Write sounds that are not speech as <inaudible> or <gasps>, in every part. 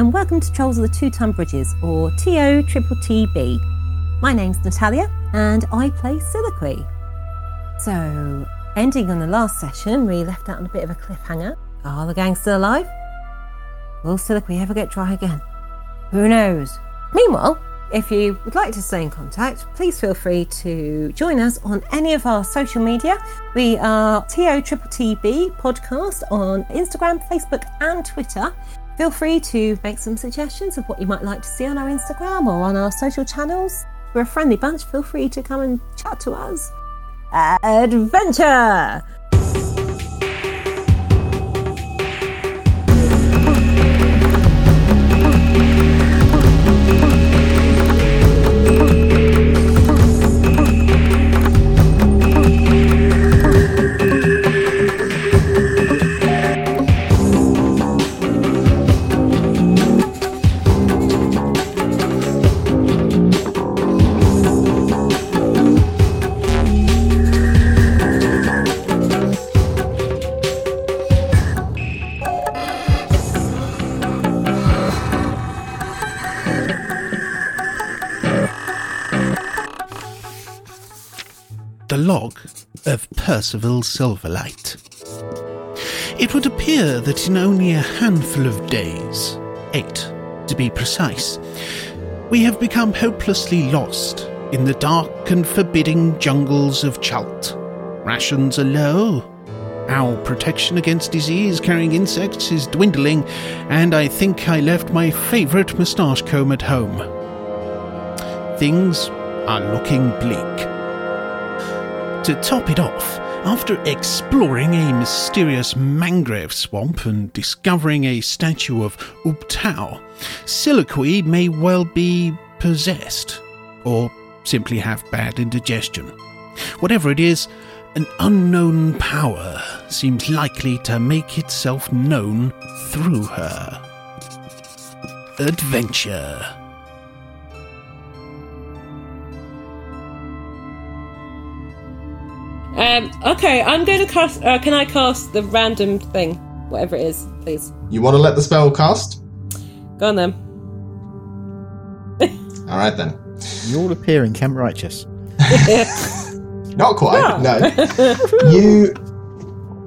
and welcome to Trolls of the Two Ton Bridges, or TO Triple TB. My name's Natalia, and I play Soliloquy. So, ending on the last session, we left out on a bit of a cliffhanger. Are the gang still alive? Will Soliloquy ever get dry again? Who knows? Meanwhile, if you would like to stay in contact, please feel free to join us on any of our social media. We are TO Triple TB podcast on Instagram, Facebook, and Twitter. Feel free to make some suggestions of what you might like to see on our Instagram or on our social channels. We're a friendly bunch. Feel free to come and chat to us. Adventure! Of Percival Silverlight. It would appear that in only a handful of days, eight to be precise, we have become hopelessly lost in the dark and forbidding jungles of Chult. Rations are low. Our protection against disease carrying insects is dwindling, and I think I left my favourite moustache comb at home. Things are looking bleak. To top it off, after exploring a mysterious mangrove swamp and discovering a statue of Ubtao, Soliloquy may well be possessed, or simply have bad indigestion. Whatever it is, an unknown power seems likely to make itself known through her. Adventure. Um, okay, I'm going to cast. Uh, can I cast the random thing, whatever it is, please? You want to let the spell cast? Go on then. <laughs> All right then. You all appear in Camp Righteous. <laughs> Not quite. No. <laughs> you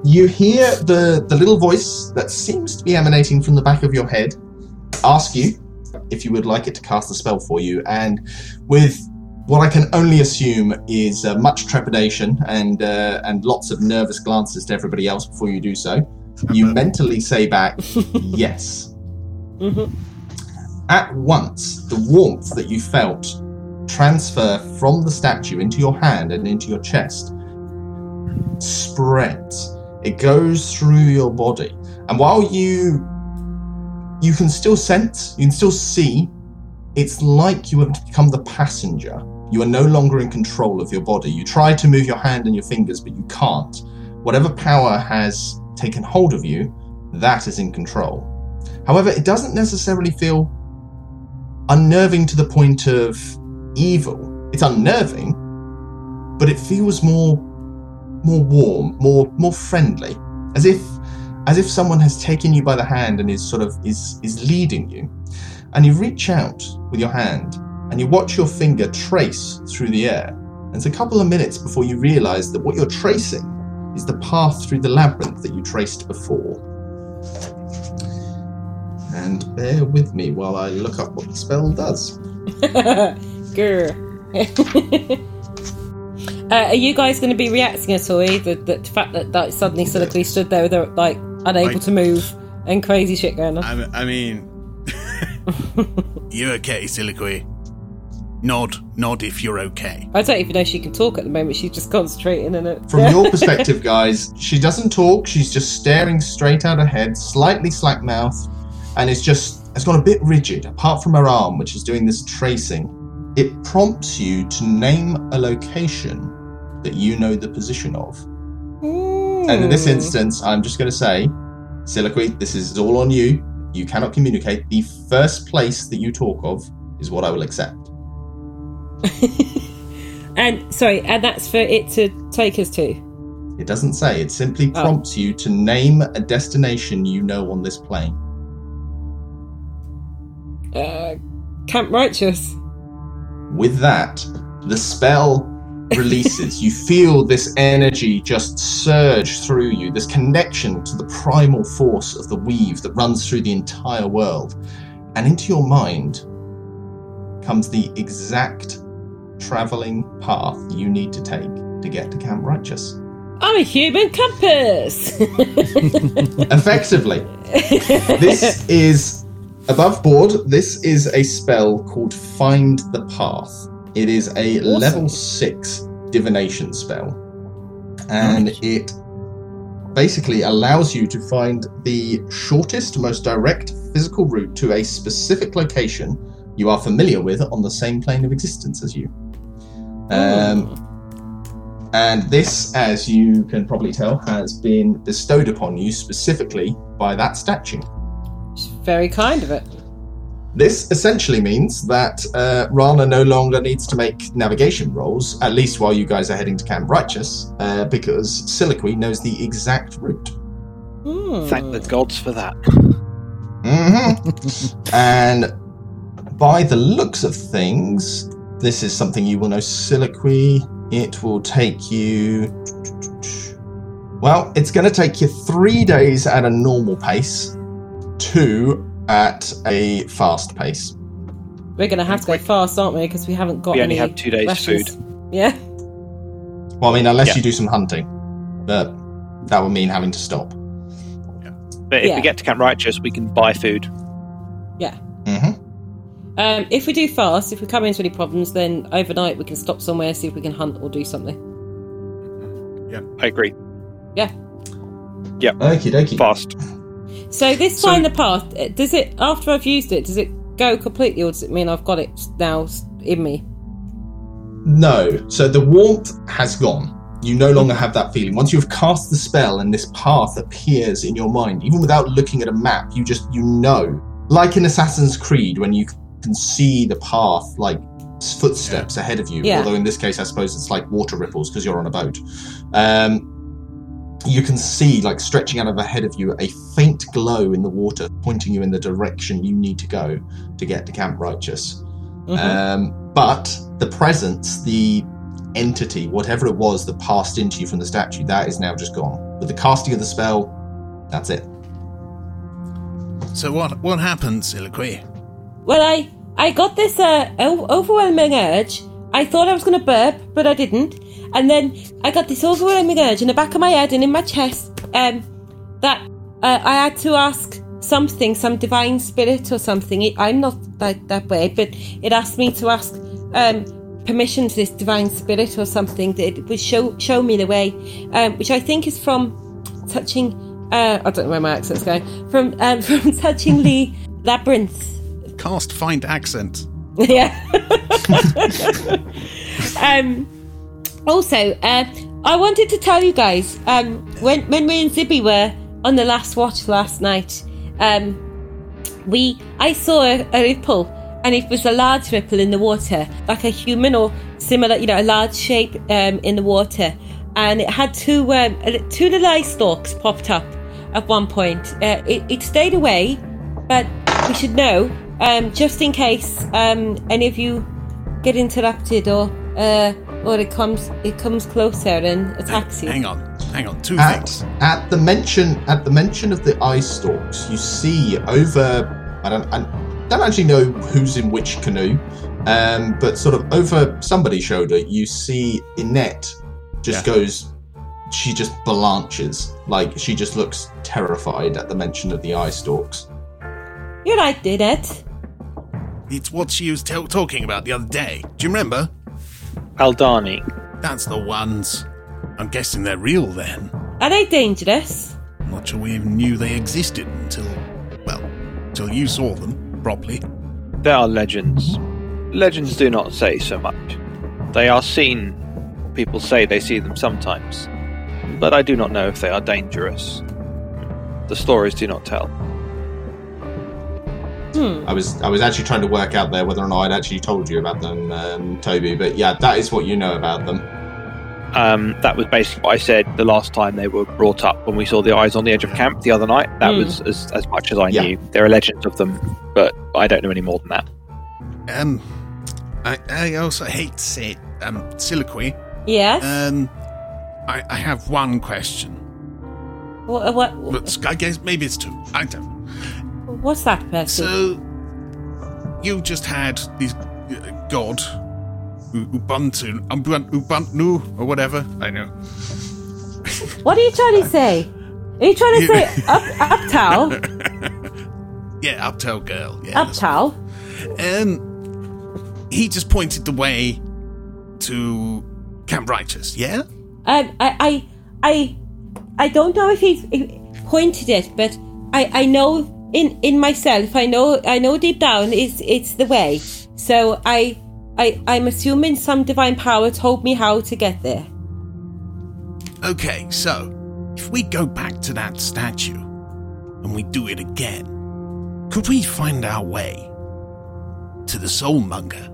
you hear the the little voice that seems to be emanating from the back of your head ask you if you would like it to cast the spell for you, and with what I can only assume is uh, much trepidation and uh, and lots of nervous glances to everybody else before you do so, you <laughs> mentally say back, <laughs> "Yes." At once, the warmth that you felt transfer from the statue into your hand and into your chest spreads. It goes through your body, and while you you can still sense, you can still see, it's like you have become the passenger. You are no longer in control of your body. You try to move your hand and your fingers, but you can't. Whatever power has taken hold of you, that is in control. However, it doesn't necessarily feel unnerving to the point of evil. It's unnerving, but it feels more more warm, more more friendly. As if as if someone has taken you by the hand and is sort of is is leading you. And you reach out with your hand and you watch your finger trace through the air. And it's a couple of minutes before you realize that what you're tracing is the path through the labyrinth that you traced before. And bear with me while I look up what the spell does. <laughs> Grr. <laughs> uh, are you guys going to be reacting at all? eh? The, the fact that, that suddenly Soliloquy stood there with her, like unable I- to move and crazy shit going on. I, I mean, <laughs> you okay, Soliloquy? Nod, nod if you're okay. I don't even know she can talk at the moment. She's just concentrating on it. From your <laughs> perspective, guys, she doesn't talk. She's just staring straight out ahead, slightly slack mouthed, and it's just it's gone a bit rigid. Apart from her arm, which is doing this tracing, it prompts you to name a location that you know the position of. And in this hmm. instance, I'm just going to say, Soliloquy, this is all on you. You cannot communicate. The first place that you talk of is what I will accept. <laughs> and sorry, and that's for it to take us to. It doesn't say. It simply Oh. prompts you to name a destination you know on this plane. Uh, Camp Righteous. With that, the spell releases. you feel this energy just surge through you, this connection to the primal force of the weave that runs through the entire world. And into your mind comes the exact traveling path you need to take to get to Camp Righteous. I'm a human compass. <laughs> Effectively, this is above board. This is a spell called Find the Path. It is a Awesome. level six divination spell, and it basically allows you to find the shortest, most direct physical route to a specific location you are familiar with on the same plane of existence as you. Um, and this, as you can probably tell, has been bestowed upon you specifically by that statue. It's very kind of it. This essentially means that uh, Rana no longer needs to make navigation rolls, at least while you guys are heading to Camp Righteous, uh, because Siliqui knows the exact route. Hmm. Thank the gods for that. hmm <laughs> and by the looks of things, this is something you will know Siliqui. It will take you. Well, it's going to take you three days at a normal pace, two at a fast pace. We're going to have to go fast, aren't we? Because we haven't got We only any have two days' rations. Yeah. Well, I mean, unless Yeah. you do some hunting, but that would mean having to stop. But if Yeah. we get to Camp Righteous, we can buy food. hmm Um, if we do fast, if we come into any problems, then overnight we can stop somewhere, see if we can hunt or do something. Yeah, I agree. Yeah. Yeah. Okie dokie. Fast. So this So- find the path. uh, Does it after I've used it? Does it go completely, or does it mean I've got it now in me? No. So the warmth has gone. You no longer have that feeling. Once you've cast the spell and this path appears in your mind, even without looking at a map, you just you know. Like in Assassin's Creed, when you can see the path like footsteps ahead of you. Yeah. Although in this case, I suppose it's like water ripples because you're on a boat. Um, you can see like stretching out of ahead of you a faint glow in the water, pointing you in the direction you need to go to get to Camp Righteous. Mhm. Um, but the presence, the entity, whatever it was that passed into you from the statue, that is now just gone. With the casting of the spell, that's it. So what what happened, Siliqui? Well, I I got this uh, overwhelming urge. I thought I was going to burp, but I didn't. And then I got this overwhelming urge in the back of my head and in my chest um, that uh, I had to ask something, some divine spirit or something. I'm not that, that way, but it asked me to ask um, permission to this divine spirit or something that it would show show me the way, um, which I think is from touching. Uh, I don't know where my accent's going. From um, <laughs> from touching the labyrinth Cast find accent. <laughs> yeah. um, also, uh, I wanted to tell you guys um, when when me and Zibby were on the last watch last night, um, we I saw a, a ripple, and it was a large ripple in the water, like a human or similar, you know, a large shape um, in the water, and it had two um, two little stalks popped up at one point. Uh, it, it stayed away, but we should know um, just in case um, any of you get interrupted or uh, or it comes it comes closer and attacks you. Hang on, hang on. Two At, things. at the mention at the mention of the eye stalks, you see over I don't I don't actually know who's in which canoe, um, but sort of over somebody's shoulder, you see Inette just Yeah. goes she just blanches. Like she just looks terrified at the mention of the eye stalks. You're right, did it? It's what she was t- talking about the other day. Do you remember? Aldani. That's the ones. I'm guessing they're real then. Are they dangerous? I'm not sure we even knew they existed until, well, until you saw them properly. They are legends. Legends do not say so much. They are seen. People say they see them sometimes. But I do not know if they are dangerous. The stories do not tell. Hmm. I was I was actually trying to work out there whether or not I'd actually told you about them, um, Toby. But yeah, that is what you know about them. Um, that was basically what I said the last time they were brought up when we saw the eyes on the edge of camp the other night. That Mm. was as, as much as I Yeah. knew. There are legends of them, but I don't know any more than that. Um, I, I also hate to say it, um, Siliqui. Yes. Um, I, I have one question. what, what, But I guess maybe it's two. I don't. What's that, Percy? So, you just had this uh, god, Ubuntu, Ubuntu, or whatever. I know. what are you trying to <laughs> say? Are you trying to say <laughs> up, uptown? Yeah, Uptown girl. Yeah. Uptown? Um, he just pointed the way to Camp Righteous. Yeah. Um, I, I, I, I don't know if he pointed it, but I, I know in in myself, I know, I know deep down, it's it's the way. So I, I, I'm assuming some divine power told me how to get there. Okay, so if we go back to that statue and we do it again, could we find our way to the Soulmonger?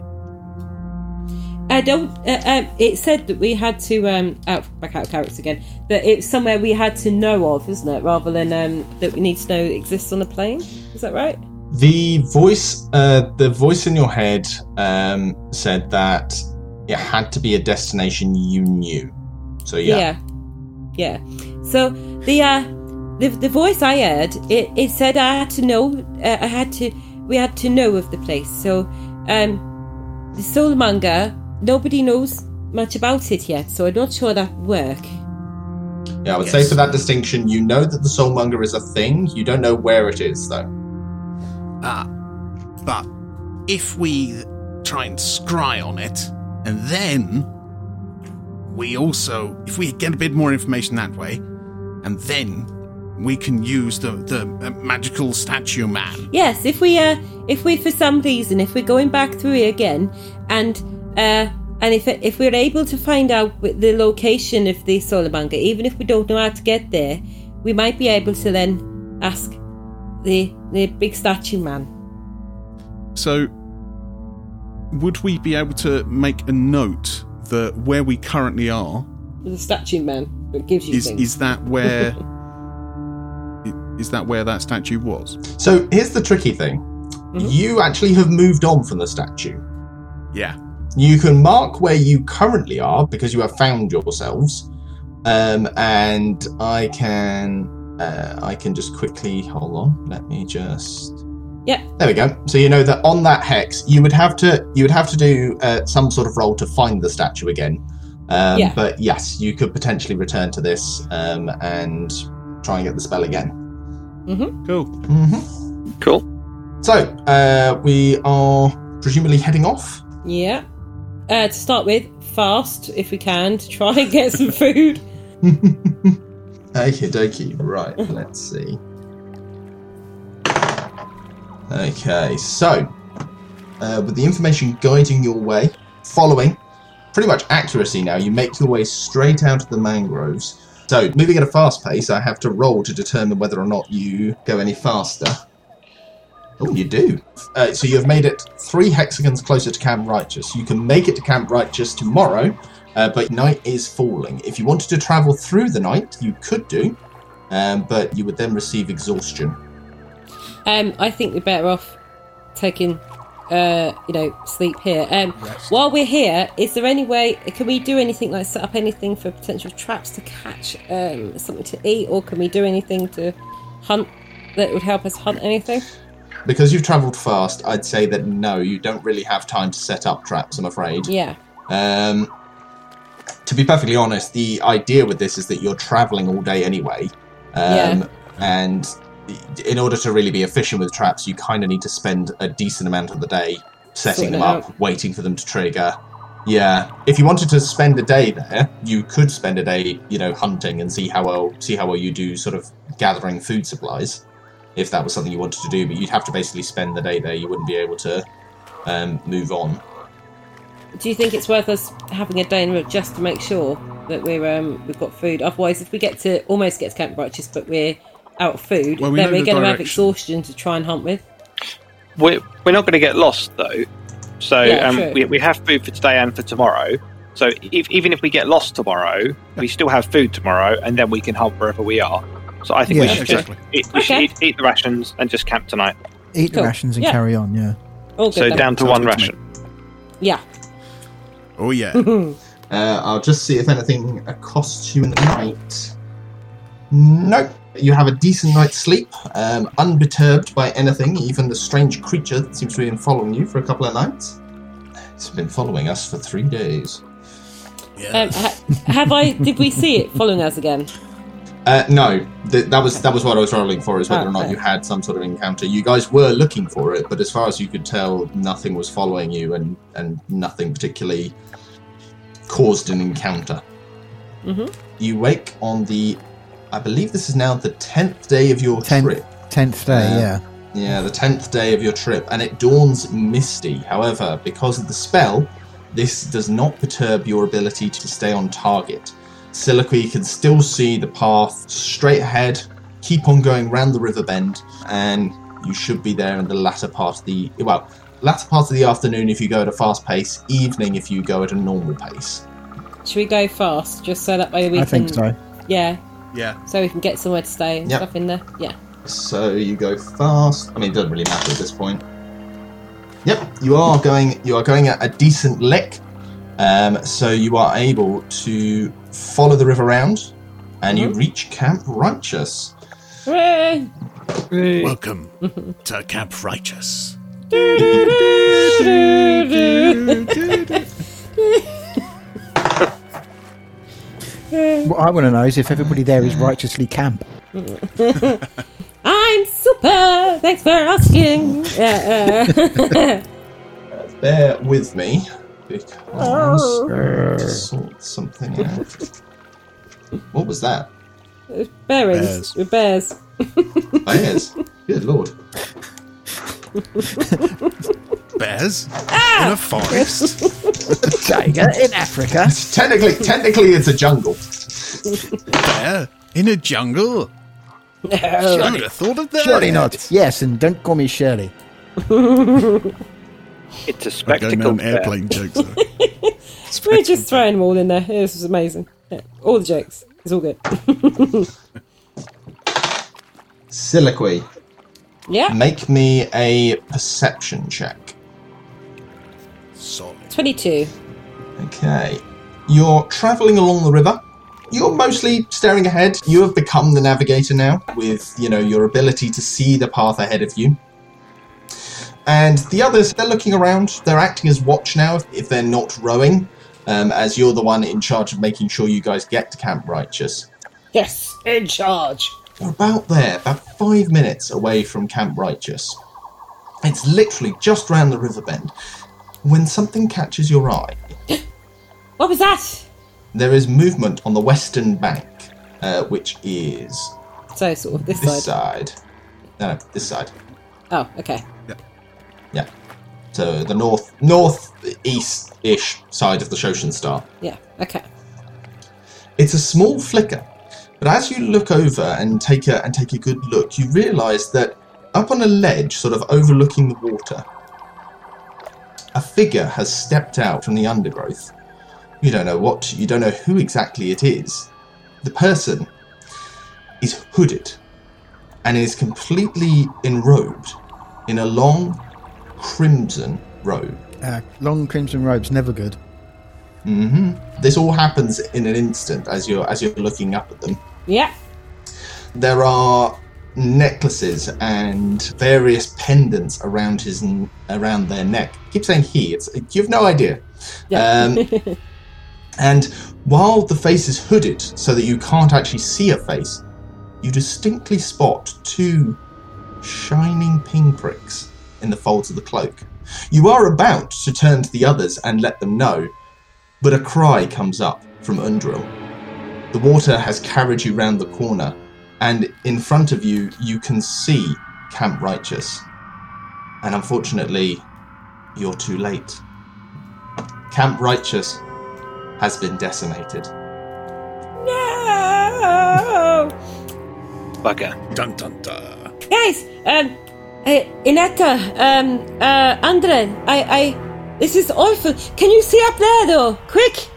I don't. Uh, um, it said that we had to um, out back out of characters again. That it's somewhere we had to know of, isn't it? Rather than um, that we need to know exists on a plane. Is that right? The voice, uh, the voice in your head, um, said that it had to be a destination you knew. So yeah, Yeah. Yeah. So the uh, the the voice I heard, it, it said I had to know. Uh, I had to. We had to know of the place. So um, the soulmonger. Nobody knows much about it yet. So I'm not sure that would work. yeah. I would Yes. say for that distinction, you know that the Soulmonger is a thing. You don't know where it is though. Ah, but if we try and scry on it, and then we also, if we get a bit more information that way, and then we can use the the uh, magical statue man. Yes, if we uh, if we for some reason if we're going back through it again, and uh, and if if we're able to find out the location of the Soulmonger, even if we don't know how to get there, we might be able to then ask the the big statue man. So, would we be able to make a note that where we currently are The statue man that gives you is things. is that where <laughs> i- is that where that statue was? So here's the tricky thing: Mhm. you actually have moved on from the statue. Yeah. You can mark where you currently are because you have found yourselves, um, and I can uh, I can just quickly hold on. Let me just. Yeah. There we go. So you know that on that hex, you would have to you would have to do uh, some sort of roll to find the statue again. Um, Yeah. But yes, you could potentially return to this um, and try and get the spell again. Cool. hmm Cool. So uh, we are presumably heading off. yeah. Uh, to start with, fast if we can to try and get some <laughs> food. okay, dokie. Right, let's see. Okay, so uh, with the information guiding your way, following pretty much accuracy now, you make your way straight out of the mangroves. So, moving at a fast pace, I have to roll to determine whether or not you go any faster. Oh, you do. Uh, so, you have made it three hexagons closer to Camp Righteous. You can make it to Camp Righteous tomorrow, uh, but night is falling. If you wanted to travel through the night, you could do, um, but you would then receive exhaustion. Um, I think we're better off taking, uh, you know, sleep here. Um, while we're here, is there any way? Can we do anything like set up anything for potential traps to catch um, something to eat, or can we do anything to hunt that would help us hunt anything? Because you've travelled fast, I'd say that no, you don't really have time to set up traps, I'm afraid. Yeah. Um, to be perfectly honest, the idea with this is that you're travelling all day anyway. Um, Yeah. And in order to really be efficient with traps, you kind of need to spend a decent amount of the day setting Sorting them up, waiting for them to trigger. Yeah, if you wanted to spend a day there, you could spend a day, you know, hunting and see how well see how well you do, sort of gathering food supplies, if that was something you wanted to do. But you'd have to basically spend the day there. You wouldn't be able to um, move on. Do you think it's worth us having a day in route just to make sure that we're um, we've got food? Otherwise, if we get to almost get to Camp Righteous, but we're out of food, Well, we then we're the going to have exhaustion to try and hunt with. We're, we're not going to get lost though. So Yeah, um, we, we have food for today and for tomorrow. So if, even if we get lost tomorrow, we still have food tomorrow, and then we can hunt wherever we are. So I think we should exactly. just eat, we should eat, eat the rations and just camp tonight. Eat Cool. the rations and Yeah. carry on, yeah. All good. So then. down to Sounds one good to ration. Yeah. Oh yeah. <laughs> Uh, I'll just see if anything accosts you in the night. Nope. You have a decent night's sleep, um, unperturbed by anything, even the strange creature that seems to have been following you for a couple of nights. It's been following us for three days. Yeah. Um, ha- have I? Did we see it following us again? Uh, no, th- that was that was what I was rolling for, is whether or not you had some sort of encounter. You guys were looking for it, but as far as you could tell, nothing was following you, and and nothing particularly caused an encounter. Mhm. You wake on the, I believe this is now the tenth day of your Tenth. trip. Tenth day, Uh, yeah. Yeah, the tenth day of your trip, and it dawns misty. However, because of the spell, this does not perturb your ability to stay on target. Siliqui can still see the path straight ahead, keep on going round the river bend, and you should be there in the latter part of the well, latter part of the afternoon if you go at a fast pace, evening if you go at a normal pace. Should we go fast, just so that way we I can? think so. Yeah, yeah. so we can get somewhere to stay and Yep. stuff in there. Yeah. So you go fast. I mean, it doesn't really matter at this point. Yep, you are going. You are going at a decent lick. Um, so you are able to follow the river round, and you reach Camp Righteous. Hooray! Welcome <laughs> to Camp Righteous. What I want to know is if everybody there is righteously camp. <laughs> I'm super. Thanks for asking. Yeah, uh, <laughs> Bear with me because to sort something out. What was that? bearings. Bears. With bears. Bears. Good lord. Bears ah! in a forest. <laughs> Tiger in Africa. Technically, technically, it's a jungle. Bear in a jungle. I would have thought of that. Surely not. Yes, and don't call me Shirley. <laughs> It's a Going spectacle. on fair. airplane jokes. Though. <laughs> We're just throwing them all in there. This is amazing. Yeah, all the jokes. It's all good. <laughs> Siliqui, Yeah. make me a perception check. Solid. 22. Okay. You're traveling along the river. You're mostly staring ahead. You have become the navigator now with, you know, your ability to see the path ahead of you. And the others, they're looking around. They're acting as watch now if, if they're not rowing, um, as you're the one in charge of making sure you guys get to Camp Righteous. Yes, in charge. We're about there, about five minutes away from Camp Righteous. It's literally just round the river bend when something catches your eye. <gasps> What was that? There is movement on the western bank, uh, which is So, sort of this, this side. side. No, no, this side. Oh, okay. Yeah. So the north, north-east ish side of the Soshenstar. Yeah, okay. It's a small flicker, but as you look over and take a and take a good look, you realise that up on a ledge, sort of overlooking the water, a figure has stepped out from the undergrowth. You don't know what, you don't know who exactly it is. The person is hooded and is completely enrobed in a long crimson robe. Uh, long crimson robes, never good. hmm This all happens in an instant as you're as you're looking up at them. Yeah. There are necklaces and various pendants around his n- around their neck. I keep saying he. It's you've no idea. Yeah. Um, <laughs> and while the face is hooded so that you can't actually see a face, you distinctly spot two shining pinpricks in the folds of the cloak. You are about to turn to the others and let them know, but a cry comes up from Undril. The water has carried you round the corner, and in front of you, you can see Camp Righteous. And unfortunately, you're too late. Camp Righteous has been decimated. No! Bugger. Dun dun dun. Guys, um, uh, Inetta, um, uh, Andre, I, I, this is awful. Can you see up there though? Quick!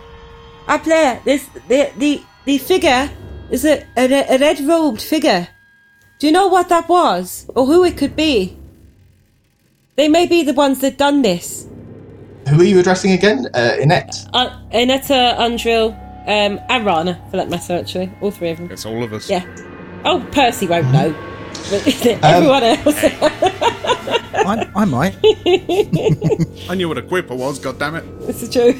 up there, this the the the figure is a, a, a red robed figure. Do you know what that was, or who it could be? They may be the ones that done this. Who are you addressing again? Uh, Inet. Uh, Anetta, Andril, um, and Rana, for that matter, actually. All three of them. It's all of us. Yeah. Oh, Percy won't know. But <laughs> everyone else. <laughs> I, I might. <laughs> I knew what a quipper was. God damn it! this is true.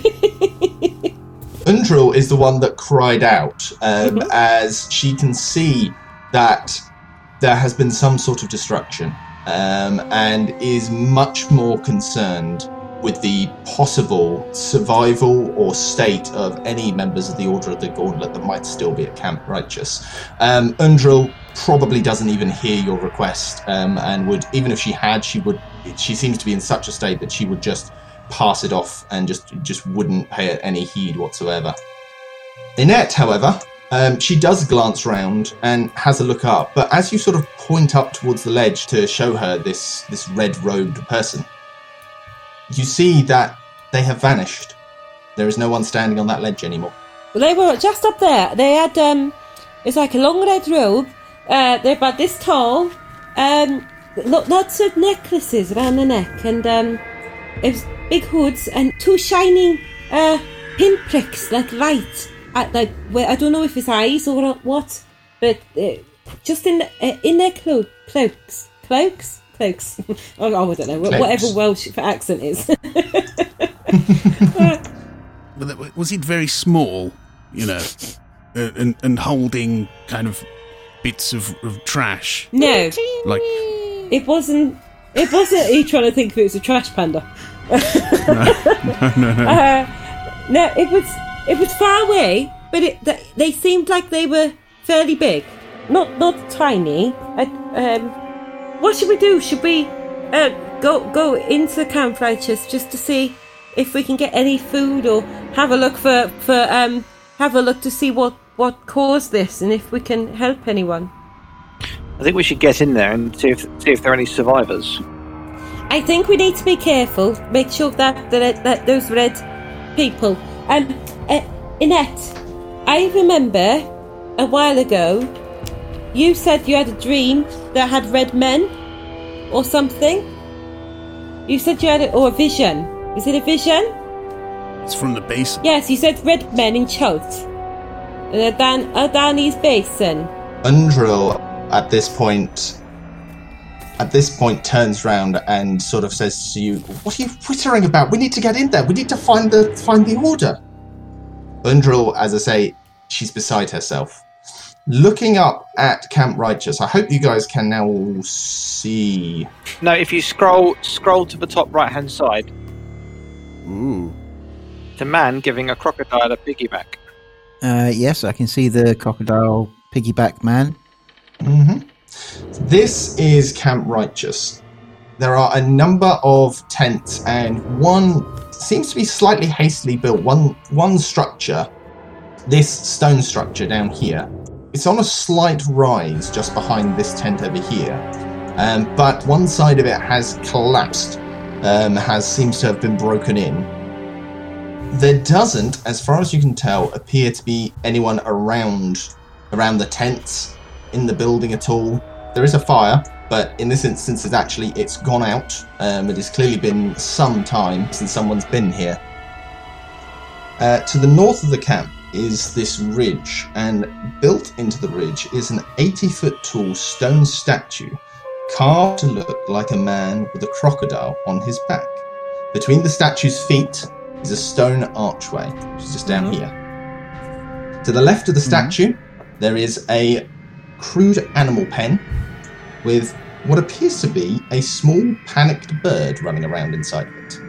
Undril is the one that cried out um, as she can see that there has been some sort of destruction um, and is much more concerned with the possible survival or state of any members of the Order of the Gauntlet that might still be at Camp Righteous. Um, Undril probably doesn't even hear your request um, and would, even if she had, she would. She seems to be in such a state that she would just pass it off and just just wouldn't pay any heed whatsoever. Inette, however, um, she does glance round and has a look up, but as you sort of point up towards the ledge to show her this this red robed person, you see that they have vanished. There is no one standing on that ledge anymore. Well, they were just up there. They had, um, it's like a long red robe. Uh, they're about this tall. Um, lo- lots of necklaces around the neck, and um, it was big hoods and two shining uh, pinpricks, like light, at like where I don't know if it's eyes or what, but uh, just in uh, in their clo- cloaks, cloaks, cloaks. <laughs> oh, I don't know Cloaks. whatever Welsh accent is. <laughs> Was it very small, you know, uh, and, and holding kind of bits of, of trash? no, Like, it wasn't. It wasn't. He trying to think if it was a trash panda. <laughs> Uh, no, it was. It was far away, but it, th- they seemed like they were fairly big, not not tiny. I, um, what should we do? Should we uh, go go into the Camp Righteous just to see if we can get any food, or have a look for for um have a look to see what what caused this and if we can help anyone? I think we should get in there and see if see if there are any survivors. I think we need to be careful. Make sure that that, that those red people. Um, uh, Inette, I remember a while ago you said you had a dream that had red men or something. You said you had a, or a vision. Is it a vision? it's from the base. Yes, you said red men in Chult. Down, uh, down Basin. Undril at this point at this point turns round and sort of says to you, What are you twittering about? We need to get in there. We need to find the find the order. Undril, as I say, she's beside herself. Looking up at Camp Righteous, I hope you guys can now all see No, if you scroll scroll to the top right hand side, Ooh. it's a man giving a crocodile a piggyback. Uh, yes, I can see the crocodile piggyback man. hmm This is Camp Righteous. There are a number of tents, and one seems to be slightly hastily built. One one structure, this stone structure down here, it's on a slight rise just behind this tent over here. Um, but one side of it has collapsed, um, has seems to have been broken in. There doesn't, as far as you can tell, appear to be anyone around around the tents in the building at all. There is a fire, but in this instance, it's actually it's gone out. Um, it has clearly been some time since someone's been here. Uh, to the north of the camp is this ridge, and built into the ridge is an 80 foot tall stone statue carved to look like a man with a crocodile on his back. Between the statue's feet is a stone archway, which is just down mm-hmm. here. To the left of the mm-hmm. statue, there is a crude animal pen with what appears to be a small panicked bird running around inside of it.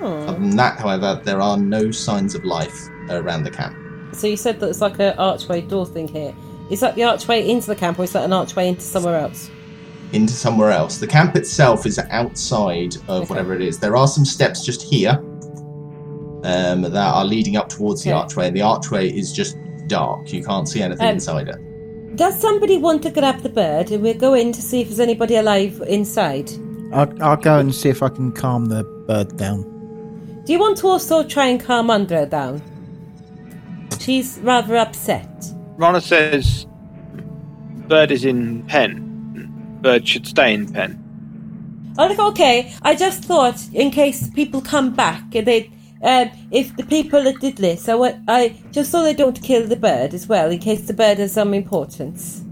Other than that, however, there are no signs of life around the camp. So you said that it's like an archway door thing here. Is that the archway into the camp, or is that an archway into somewhere else? into somewhere else. The camp itself is outside of Okay. whatever it is. There are some steps just here um, that are leading up towards the Okay. archway, and the archway is just dark. You can't see anything Um, inside it. Does somebody want to grab the bird and we'll go in to see if there's anybody alive inside? I'll, I'll go and see if I can calm the bird down. Do you want to also try and calm Andrea down? she's rather upset. Rana says bird is in pen. Bird should stay in pen. Oh, look, okay. I just thought, in case people come back, they, um, if the people that did this, I, wa- I just so they don't kill the bird as well, in case the bird has some importance.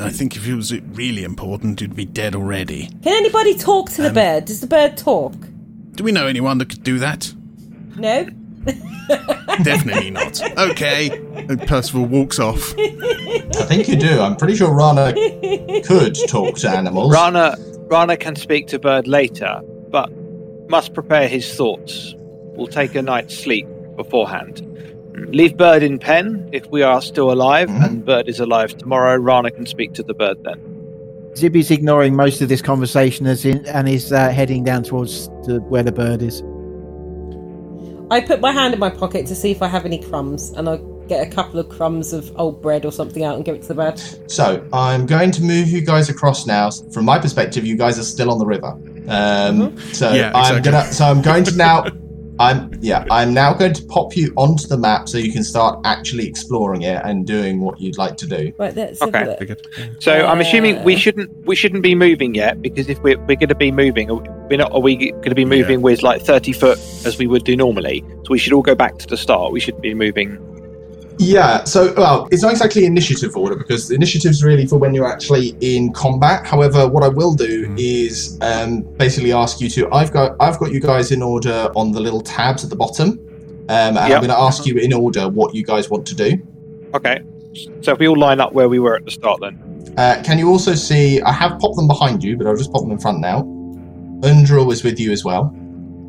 I think if it was really important, it'd be dead already. Can anybody talk to the bird? Does the bird talk? Do we know anyone that could do that? No. <laughs> Definitely not. Okay. And Percival walks off. I think you do. I'm pretty sure Rana could talk to animals. Rana Rana can speak to bird later, but must prepare his thoughts. Will take a night's sleep beforehand. Leave bird in pen if we are still alive, Mhm. and bird is alive tomorrow. Rana can speak to the bird then. Zibby's ignoring most of this conversation as in, and is uh, heading down towards the, where the bird is. I put my hand in my pocket to see if I have any crumbs, and I get a couple of crumbs of old bread or something out and give it to the bird. So I'm going to move you guys across now. From my perspective, you guys are still on the river. Um, So Yeah, I'm gonna. So I'm going to now. <laughs> I'm yeah. I'm now going to pop you onto the map so you can start actually exploring it and doing what you'd like to do. Right, let's Okay. have a So I'm assuming we shouldn't we shouldn't be moving yet because if we're, we're going to be moving, we're not. Are we going to be moving with like 30 foot as we would do normally? So we should all go back to the start. We should be moving. Yeah, so well, it's not exactly initiative order because the initiative's really for when you're actually in combat. However, what I will do Mhm. is um, basically ask you to. I've got I've got you guys in order on the little tabs at the bottom, um, and I'm going to ask you in order what you guys want to do. Okay. So if we all line up where we were at the start, then Uh, can you also see? I have popped them behind you, but I'll just pop them in front now. Undra is with you as well.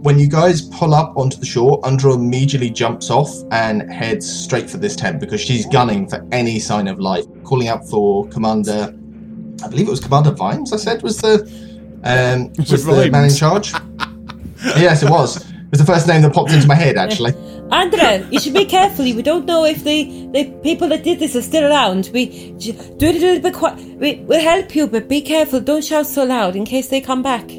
When you guys pull up onto the shore, Undra immediately jumps off and heads straight for this tent because she's gunning for any sign of life, calling out for Commander. I believe it was Commander Vimes. I said was the um, Was <laughs> was it the man in charge. <laughs> yes, it was. It was the first name that popped into my head actually. <laughs> Andrea, you should be careful. We don't know if the, the people that did this are still around. We j- do it a little bit quiet. We, we'll help you, but be careful. Don't shout so loud in case they come back.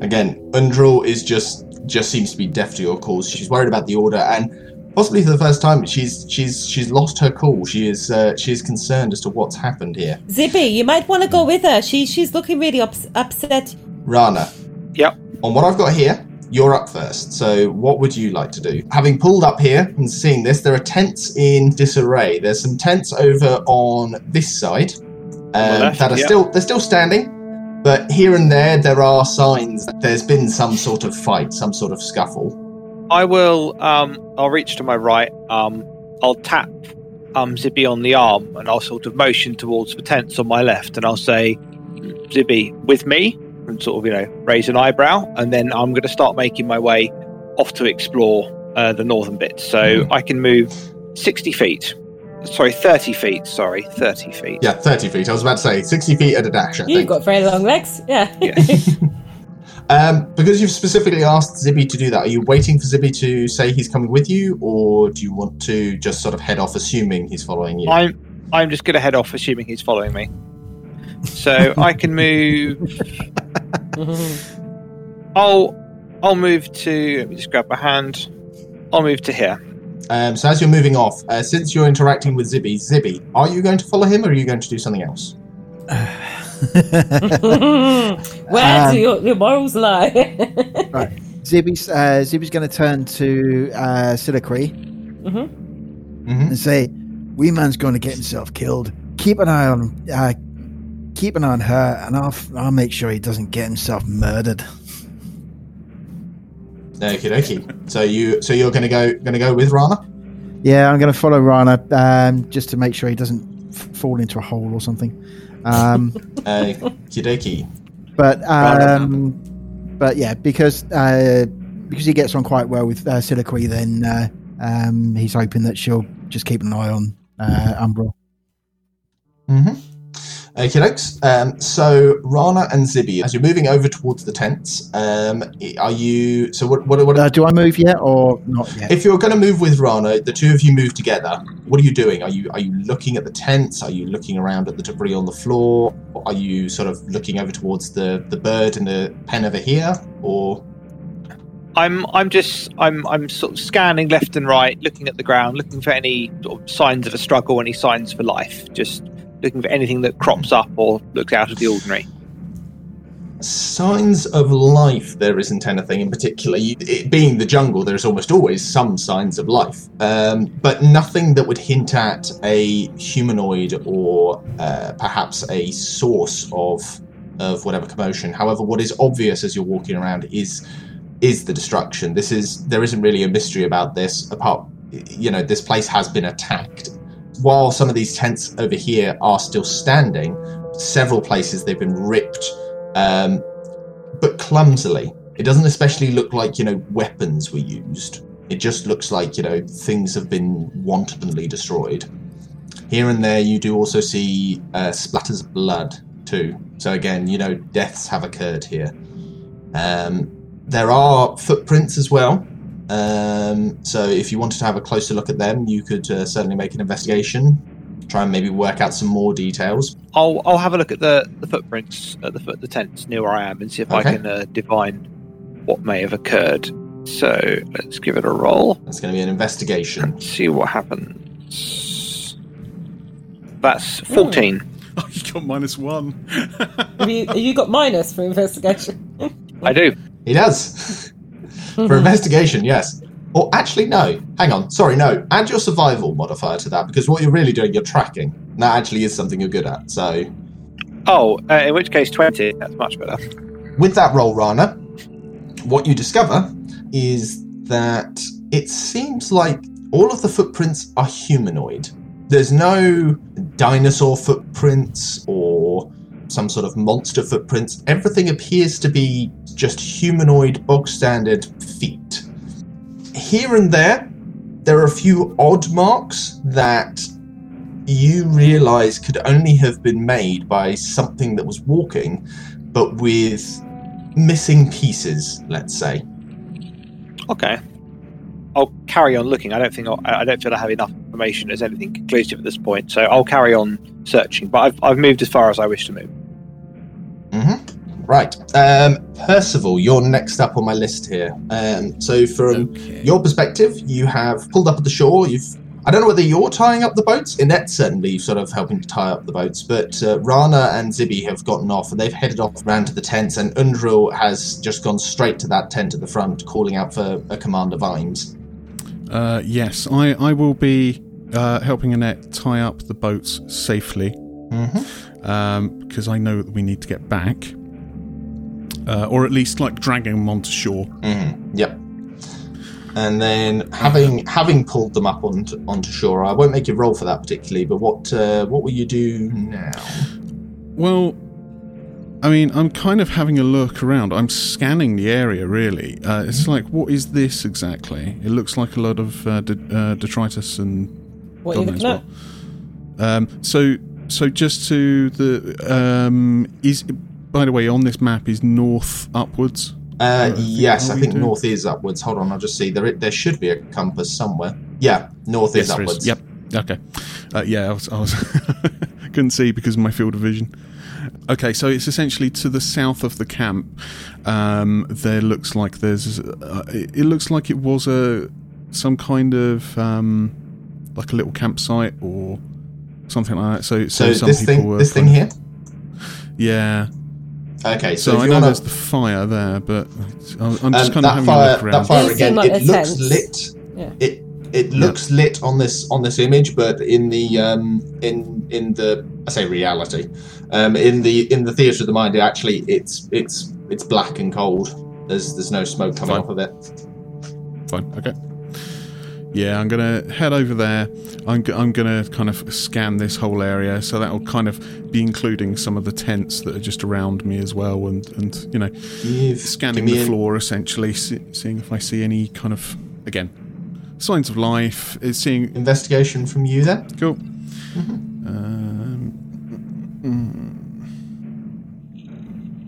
Again, Undril is just just seems to be deaf to your calls. She's worried about the order, and possibly for the first time, she's she's she's lost her cool. She is uh, she is concerned as to what's happened here. Zippy, you might want to go with her. She she's looking really ups- upset. Rana, Yep. on what I've got here, you're up first. So, what would you like to do? Having pulled up here and seeing this, there are tents in disarray. There's some tents over on this side um, left, that are yeah. still they're still standing, but here and there there are signs that there's been some sort of fight, some sort of scuffle. I will. Um, I'll reach to my right. Um, I'll tap um Zippy on the arm, and I'll sort of motion towards the tents on my left, and I'll say, "Zippy, with me," and sort of you know raise an eyebrow, and then I'm going to start making my way off to explore uh, the northern bit. So I can move sixty feet. Sorry, thirty feet. Sorry, thirty feet. Yeah, 30 feet. I was about to say 60 feet at a dash, I You've think. got very long legs. Yeah. Yeah. <laughs> Um, because you've specifically asked Zibby to do that, are you waiting for Zibby to say he's coming with you, or do you want to just sort of head off assuming he's following you? I'm I'm just going to head off, assuming he's following me. So I can move. <laughs> I'll I'll move to. Let me just grab my hand. I'll move to here. Um, so as you're moving off, uh, since you're interacting with Zibby, Zibby, are you going to follow him, or are you going to do something else? <sighs> <laughs> Where Um, do your, your morals lie? <laughs> Right. Zibby's, uh, Zibby's going to turn to uh, Silicree Mm-hmm. and say, "Wee man's going to get himself killed. Keep an eye on, uh, keep an eye on her, and I'll, I'll make sure he doesn't get himself murdered." Okie dokie. So you, so you're going to go, going to go with Rana? Yeah, I'm going to follow Rana um, just to make sure he doesn't f- fall into a hole or something. Um, <laughs> Okie dokie. but um, but yeah, because uh, because he gets on quite well with uh, Silicree, then uh, um, he's hoping that she'll just keep an eye on uh, Umbra. Mm-hmm. Okay, dokes. Um, so Rana and Zibby, as you're moving over towards the tents, um, are you? So what? What? what Uh, do I move yet or not yet? if you're going to move with Rana, the two of you move together. What are you doing? Are you are you looking at the tents? Are you looking around at the debris on the floor? Are you sort of looking over towards the the bird in the pen over here? Or I'm I'm just I'm I'm sort of scanning left and right, looking at the ground, looking for any sort of signs of a struggle, any signs for life. Just looking for anything that crops up or looks out of the ordinary. Signs of life, there isn't anything in particular. It being the jungle, there's almost always some signs of life, um, but nothing that would hint at a humanoid or uh, perhaps a source of of whatever commotion. However, what is obvious as you're walking around is is the destruction. This is there isn't really a mystery about this. Apart, you know, this place has been attacked. While some of these tents over here are still standing, several places they've been ripped um, but clumsily. It doesn't especially look like, you know, weapons were used. It just looks like, you know, things have been wantonly destroyed. Here and there, you do also see uh, splatters of blood, too. So, again, you know, deaths have occurred here. Um, there are footprints as well. Um, so, if you wanted to have a closer look at them, you could uh, certainly make an investigation try and maybe work out some more details. I'll I'll have a look at the, the footprints at the foot the tents near where I am and see if Okay. I can uh, divine what may have occurred. So let's give it a roll. That's going to be an investigation. Let's see what happens. That's fourteen. Oh, you <laughs> got minus one. <laughs> Have you, have you got minus for investigation? I do. He does. <laughs> For investigation, yes. Or actually, no. Hang on. Sorry, no. Add your survival modifier to that because what you're really doing, you're tracking. And That actually is something you're good at. So, Oh, uh, in which case twenty. That's much better. with that roll, Rana, what you discover is that it seems like all of the footprints are humanoid. There's no dinosaur footprints or some sort of monster footprints. Everything appears to be just humanoid, bog standard feet. Here and there, there are a few odd marks that you realize could only have been made by something that was walking, but with missing pieces, let's say. Okay. I'll carry on looking. I don't think I'll, I don't feel I have enough information as anything conclusive at this point. So I'll carry on searching. But I've I've moved as far as I wish to move. Mm-hmm. Right. Um, Percival, you're next up on my list here. Um, so, from Okay. your perspective, you have pulled up at the shore. You've. I don't know whether you're tying up the boats. Inette certainly sort of helping to tie up the boats, but uh, Rana and Zibby have gotten off and they've headed off round to the tents, and Undril has just gone straight to that tent at the front, calling out for a Commander Vimes. Uh, yes, I, I will be uh, helping Annette tie up the boats safely Mm-hmm. um, because I know that we need to get back. Uh, or at least like dragging them onto shore. Mm-hmm. Yep. And then having having pulled them up onto, onto shore, I won't make you roll for that particularly. But what uh, what will you do now? Well, I mean, I'm kind of having a look around. I'm scanning the area, really. Uh, it's like, what is this exactly? It looks like a lot of uh, de- uh, detritus and What are you God knows looking what. at? Um, so, so just to the um, is by the way on this map is north upwards. Uh, I yes, I think doing- north is upwards. Hold on, I'll just see. There there should be a compass somewhere. Yeah, north is Yes, is. upwards. Yep. Okay. Uh, yeah, I was, I was <laughs> couldn't see because of my field of vision. Okay, so it's essentially to the south of the camp. Um, there looks like there's. Uh, it it looks like it was a some kind of um, like a little campsite or something like that. So, so, So some this people thing, were this thing here. Yeah. Okay, so, So, if I you know wanna, there's the fire there, but I'm I'm just um, kind of that having a fire, look that fire again, it looks tents. lit. Yeah. It it looks lit on this on this image, but in the um in in the I say reality, um in the in the theatre of the mind, it actually it's it's it's black and cold. There's there's no smoke coming Fine. off of it. Fine. Okay. Yeah, I'm gonna head over there. I'm, g- I'm gonna kind of scan this whole area, so that will kind of be including some of the tents that are just around me as well, and and you know, Give, scanning the an- floor essentially, see, seeing if I see any kind of again signs of life. Is seeing investigation from you then. cool. Mm-hmm. Um,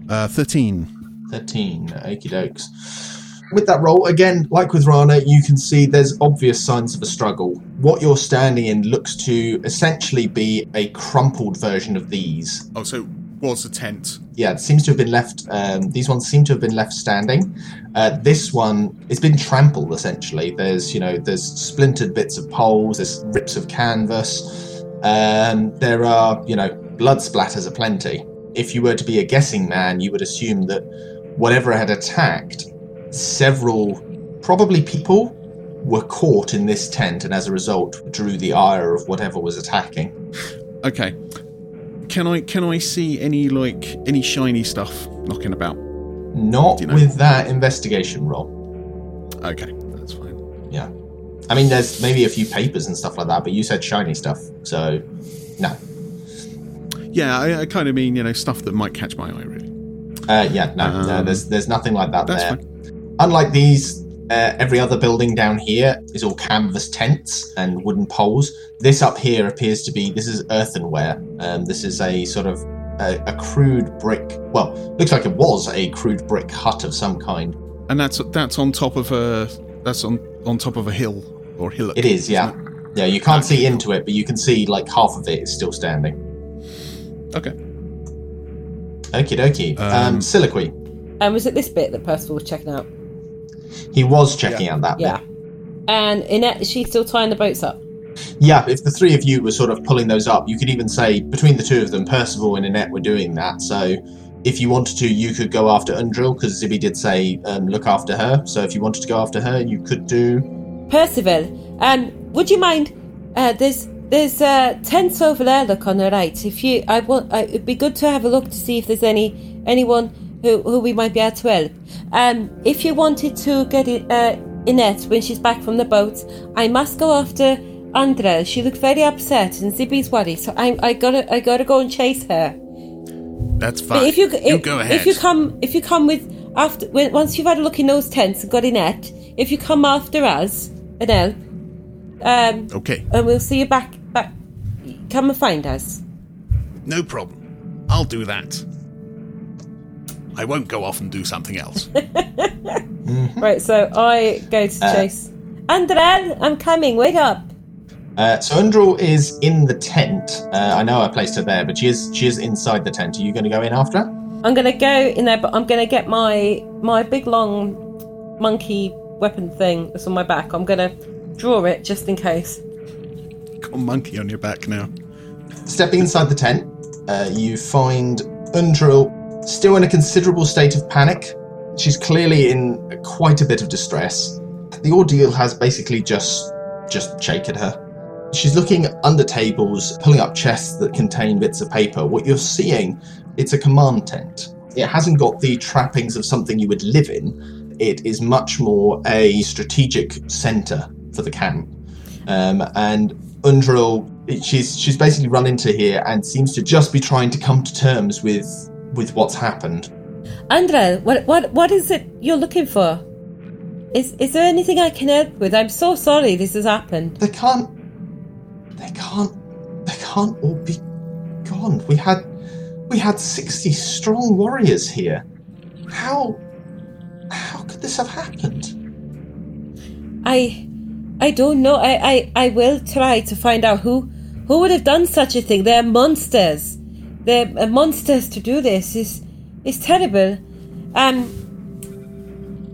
mm, uh, Thirteen. 13. Okie dokes. With that role, again, like with Rana, you can see there's obvious signs of a struggle. What you're standing in looks to essentially be a crumpled version of these. Oh, so was a tent. Yeah, it seems to have been left. Um, these ones seem to have been left standing. Uh, this one, it's been trampled essentially. There's, you know, there's splintered bits of poles. There's rips of canvas. Um, there are, you know, blood splatters aplenty. If you were to be a guessing man, you would assume that whatever had attacked, several, probably people, were caught in this tent, and as a result, drew the ire of whatever was attacking. Okay. Can I can I see any like any shiny stuff knocking about? Not you know? with that investigation roll. Okay, that's fine. Yeah. I mean, there's maybe a few papers and stuff like that, but you said shiny stuff, so no. Yeah, I, I kind of mean you know stuff that might catch my eye. Really, Uh, yeah, no, no, Um, there's there's nothing like that there. fine. Unlike these, uh, every other building down here is all canvas tents and wooden poles. This up here appears to be this is earthenware. Um, this is a sort of a, a crude brick. Well, looks like it was a crude brick hut of some kind. And that's that's on top of a that's on on top of a hill or hillock. It is, yeah, yeah. You can't see into it, but you can see like half of it is still standing. Okay. Okie dokie. Um, Um, Siliqui. And was it this bit that Percival was checking out? He was checking out that bit. Yeah. And Inette, is she still tying the boats up? Yeah, if the three of you were sort of pulling those up, you could even say between the two of them, Percival and Annette were doing that. So if you wanted to, you could go after Undril because Zibby did say um, look after her. So if you wanted to go after her, you could do. Percival, um, would you mind? Uh, there's there's uh, tents over there. Look on the right. If you, I want, I, it'd be good to have a look to see if there's any anyone who, who we might be able to help. Um, if you wanted to get it, uh, Inette when she's back from the boat, I must go after Andra. She looked very upset, and Zibby's worried. So I, I gotta, I gotta go and chase her. That's fine. But if you, you go ahead. if you come, if you come with after when, once you've had a look in those tents and got Inette, if you come after us and help, um, okay, and we'll see you back. Back, come and find us. no problem. I'll do that. I won't go off and do something else. <laughs> Right, so I go to Uh, chase. Andrel, I'm coming. Wake up. Uh, so Undril is in the tent. Uh, I know I placed her there, but she is she is inside the tent. Are you going to go in after her? I'm gonna go in there, but I'm gonna get my my big long monkey weapon thing that's on my back. I'm gonna draw it just in case. Got a monkey on your back now. Stepping inside the tent, uh, you find Undril still in a considerable state of panic. She's clearly in quite a bit of distress. The ordeal has basically just just shaken her. She's looking under tables, pulling up chests that contain bits of paper. What you're seeing, it's a command tent. It hasn't got the trappings of something you would live in. It is much more a strategic center for the camp. Um, and Undril, she's she's basically run into here and seems to just be trying to come to terms with with what's happened. Andrel, what what what is it you're looking for? Is is there anything I can help with? I'm so sorry this has happened. They can't. They can't. They can't all be gone. We had we had sixty strong warriors here. How how could this have happened? I I don't know. I, I, I will try to find out who who would have done such a thing. They're monsters. Uh, monsters to do this. Is is terrible. Um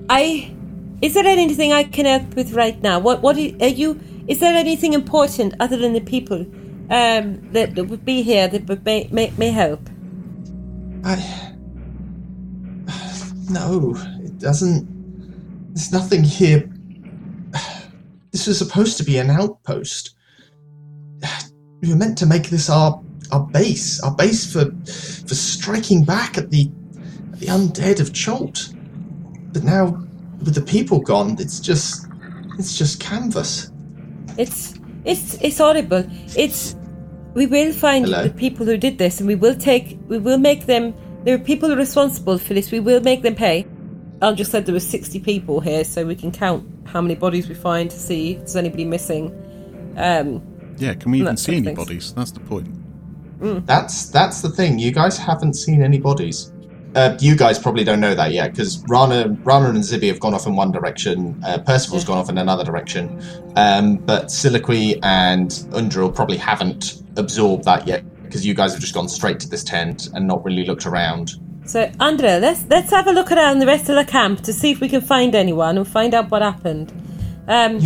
I is there anything I can help with right now? What what are you is there anything important other than the people um that, that would be here that would may, may, may help? I no, it doesn't. There's nothing here. This was supposed to be an outpost. We were meant to make this our our base, our base for for striking back at the at the undead of Chult. But now, with the people gone, it's just it's just canvas. It's it's it's horrible. It's we will find Hello? the people who did this, and we will take we will make them. There are people responsible for this. We will make them pay. I just said there were sixty people here, so we can count how many bodies we find to see if there's anybody missing. Um, Yeah, can we even see any thanks. bodies? That's the point. That's that's the thing. You guys haven't seen any bodies. Uh, you guys probably don't know that yet because Rana, Rana and Zibby have gone off in one direction. Uh, Percival's gone off in another direction. Um, but Siliqui and Undril probably haven't absorbed that yet because you guys have just gone straight to this tent and not really looked around. So, Andrea, let's let's have a look around the rest of the camp to see if we can find anyone and find out what happened. Um,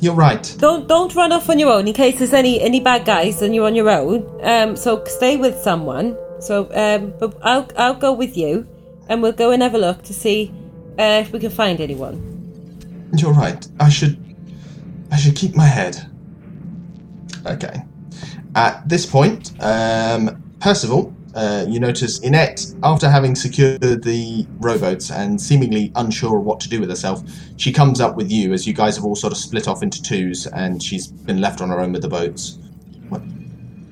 You're right. don't don't run off on your own in case there's any any bad guys and you're on your own. Um, so stay with someone. So, um, but I'll I'll go with you, and we'll go and have a look to see uh, if we can find anyone. You're right. I should I should keep my head. Okay. At this point, um, Percival, uh, you notice Inette, after having secured the rowboats and seemingly unsure of what to do with herself, she comes up with you as you guys have all sort of split off into twos and she's been left on her own with the boats. What?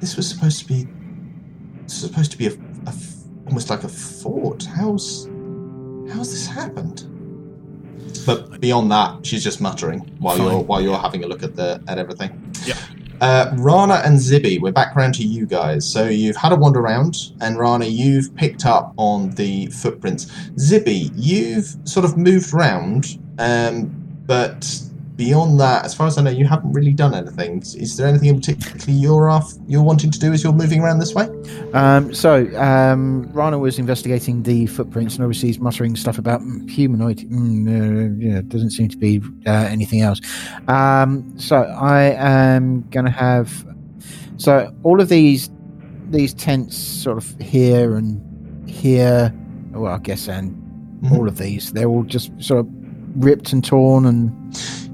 This was supposed to be. This was supposed to be a, a f- almost like a fort. How's. How's this happened? But beyond that, she's just muttering while you're while you're having a look at the at everything. Yeah. Uh, Rana and Zibby, we're back round to you guys. So you've had a wander around, and Rana, you've picked up on the footprints. Zibby, you've sort of moved round, um, but beyond that, as far as I know, you haven't really done anything. Is there anything in particular you're off, you're wanting to do as you're moving around this way? Um, so, um, Rana was investigating the footprints, and obviously he's muttering stuff about mm, humanoid. Mm, uh, yeah, doesn't seem to be uh, anything else. Um, so, I am going to have. So, all of these these tents, sort of here and here. Well, I guess, and Mhm. all of these, they're all just sort of ripped and torn, and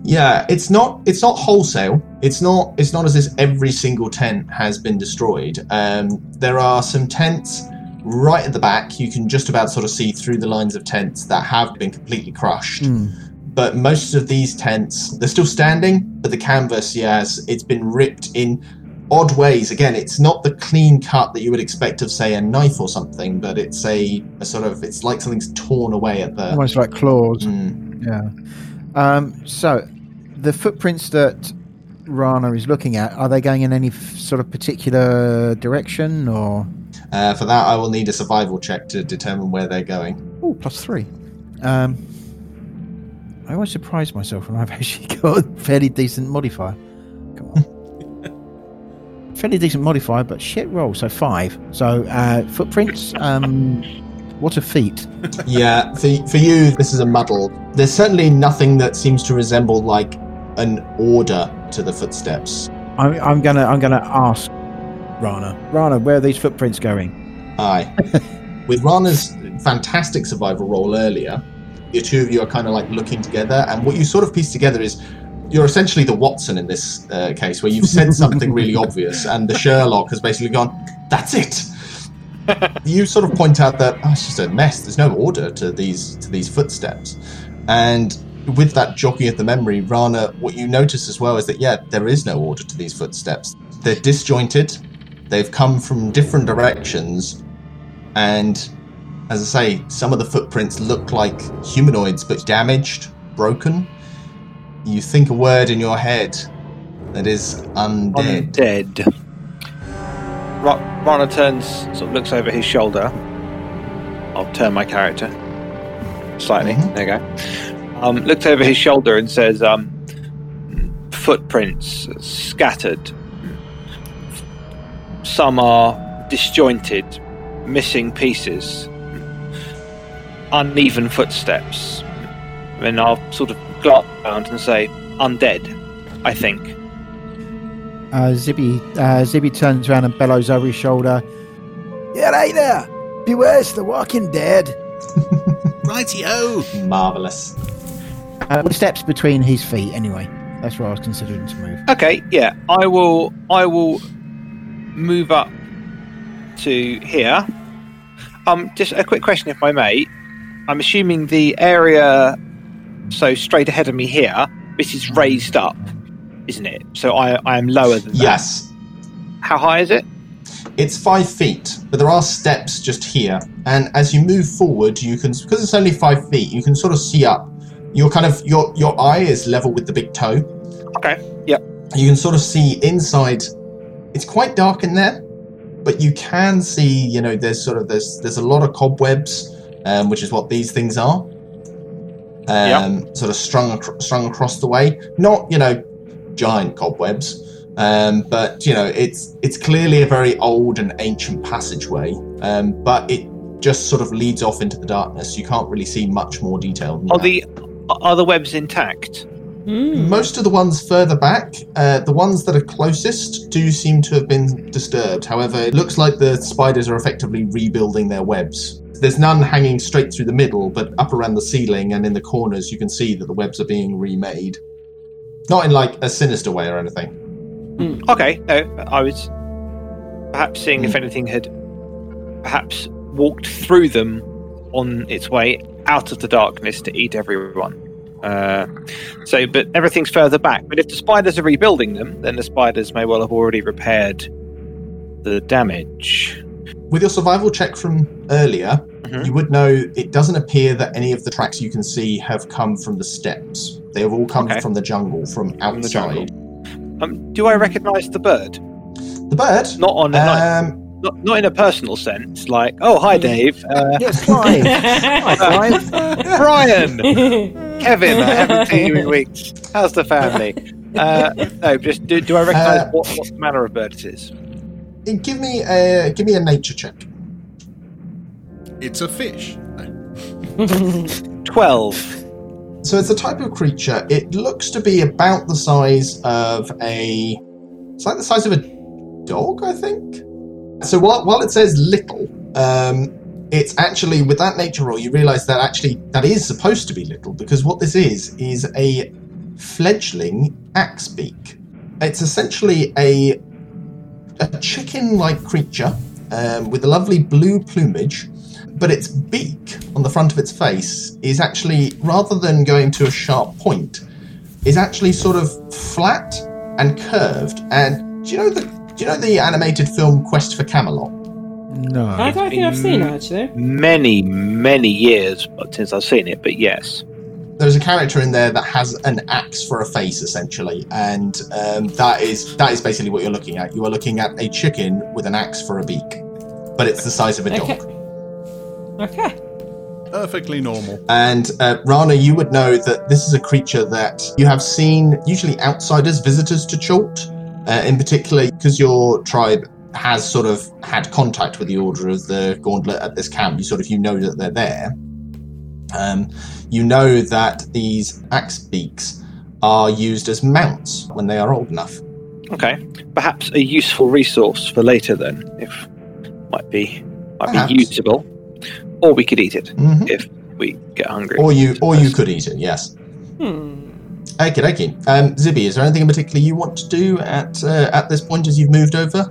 Yeah, it's not it's not wholesale. It's not it's not as if every single tent has been destroyed. Um, there are some tents right at the back. You can just about sort of see through the lines of tents that have been completely crushed. mm, But most of these tents they're still standing, but the canvas, yes, it's been ripped in odd ways. Again, it's not the clean cut that you would expect of say a knife or something, but it's a, a sort of it's like something's torn away at the almost like claws. Mm. Yeah. Um, so, the footprints that Rana is looking at are they going in any f- sort of particular direction or? Uh, for that, I will need a survival check to determine where they're going. Oh, plus three. Um, I always surprise myself when I've <laughs> actually got a fairly decent modifier. Come on. <laughs> fairly decent modifier, but shit roll. So five. So uh, footprints. Um, what a feat. yeah, for, for you, this is a muddle. There's certainly nothing that seems to resemble like an order to the footsteps. I'm, I'm gonna I'm gonna ask Rana. Rana, where are these footprints going? Aye. <laughs> With Rana's fantastic survival role earlier, the two of you are kind of like looking together, and what you sort of piece together is you're essentially the Watson in this uh, case, where you've said something really <laughs> obvious, and the Sherlock has basically gone, "That's it." <laughs> you sort of point out that oh, it's just a mess. There's no order to these to these footsteps, and with that jockey of the memory, Rana, what you notice as well is that yeah, there is no order to these footsteps. They're disjointed. They've come from different directions, and as I say, some of the footprints look like humanoids, but damaged, broken. You think a word in your head that is undead. Undead. Ra- Rana turns, sort of looks over his shoulder. I'll turn my character slightly. Mhm. There you go. Um, looks over his shoulder and says, um, "Footprints scattered. Some are disjointed, missing pieces, uneven footsteps." Then I'll sort of glance around and say, "Undead." I think. Uh, Zibby uh, Zibby turns around and bellows over his shoulder. Yeah, right there. Beware the walking dead. <laughs> Righty-o! Marvelous. Uh, steps between his feet, anyway. That's where I was considering to move. Okay, yeah, I will. I will move up to here. Um, just a quick question, if I may. I'm assuming the area, so straight ahead of me here, this is raised up, isn't it? So I, I am lower than that. Yes, How high is it? it's five feet, but there are steps just here. And as you move forward, you can because it's only five feet, you can sort of see up. Your kind of your your eye is level with the big toe. Okay. Yep. You can sort of see inside. It's quite dark in there, but you can see. You know, there's sort of there's there's a lot of cobwebs, um, which is what these things are. Um, Sort of strung strung across the way. Not you know, giant cobwebs, Um, but you know, it's it's clearly a very old and ancient passageway. Um, but it just sort of leads off into the darkness. You can't really see much more detail. Than Are that. the are the webs intact? Most of the ones further back, uh, the ones that are closest, do seem to have been disturbed. However, it looks like the spiders are effectively rebuilding their webs. There's none hanging straight through the middle, but up around the ceiling and in the corners, you can see that the webs are being remade. Not in like a sinister way or anything. Okay, no, I was perhaps seeing if anything had perhaps walked through them on its way out of the darkness to eat everyone. Uh, so, but everything's further back. But if the spiders are rebuilding them, then the spiders may well have already repaired the damage. With your survival check from earlier, Mhm. you would know it doesn't appear that any of the tracks you can see have come from the steps. They have all come Okay. from the jungle, from From the jungle. outside. Um, do I recognise the bird? The bird, Not on, not, um, not, not in a personal sense. Like, oh, hi, Dave, uh, Yes, Clive. Hi, <laughs> Clive. Brian, <laughs> Kevin. I haven't seen you in weeks. How's the family? Uh, no, just do, do I recognise Uh, what, what manner of bird it is? give me a give me a nature check. It's a fish. No. <laughs> Twelve. So it's a type of creature. It looks to be about the size of a. It's like the size of a dog, I think. So while, while it says little, um, it's actually with that nature roll, you realise that actually that is supposed to be little because what this is is a fledgling axebeak. It's essentially a a chicken-like creature um, with a lovely blue plumage but its beak on the front of its face is actually rather than going to a sharp point is actually sort of flat and curved and do you know the do you know the animated film quest for camelot No. I don't think I've seen it actually. Many, many years since I've seen it, but yes. there's a character in there that has an axe for a face essentially and um, that is that is basically what you're looking at you are looking at a chicken with an axe for a beak but it's the size of a Okay. dog Okay. Perfectly normal. And uh, Rana, you would know that this is a creature that you have seen usually outsiders, visitors to Chult, uh, in particular because your tribe has sort of had contact with the Order of the Gauntlet at this camp. You sort of you know that they're there. Um, you know that these axe beaks are used as mounts when they are old enough. Okay. Perhaps a useful resource for later then, if might be might Perhaps. be usable. Or we could eat it Mhm. if we get hungry. Or you, or you could eat it. Yes. Hmm. Okay, okay. Um, Zibby, is there anything in particular you want to do at uh, at this point as you've moved over?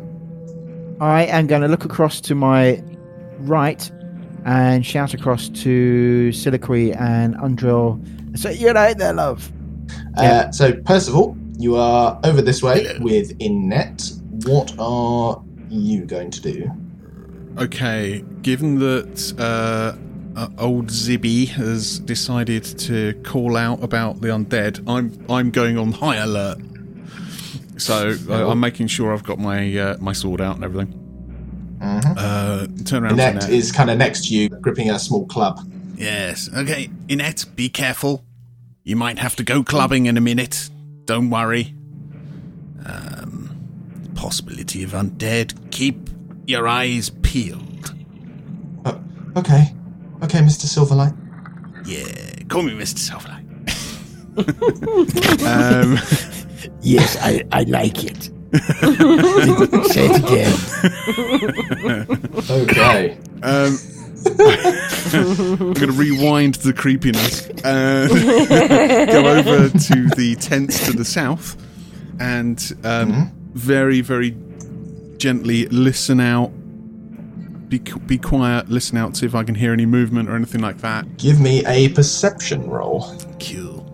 I am going to look across to my right and shout across to Siliqui and Undril. So you're right there, love. Uh, so, Percival, you are over this way with Inette. What are you going to do? Okay, given that uh, uh, old Zibby has decided to call out about the undead, I'm I'm going on high alert. So uh, I'm making sure I've got my uh, my sword out and everything. Mhm. Uh, turn around to Inette is kind of next to you, gripping a small club. Yes. Okay, Inette, be careful. You might have to go clubbing in a minute. Don't worry. Um, possibility of undead. Keep your eyes peeled. Oh, okay, okay, Mister Silverlight. Yeah, call me Mr. Silverlight. <laughs> Um, Yes, I, I like it. <laughs> Say it again. Okay. um, I'm going to rewind the creepiness. Uh, <laughs> go over to the tents to the south and um, very, very gently listen out. Be, be quiet, listen out, see if I can hear any movement or anything like that. Give me a perception roll. Cool.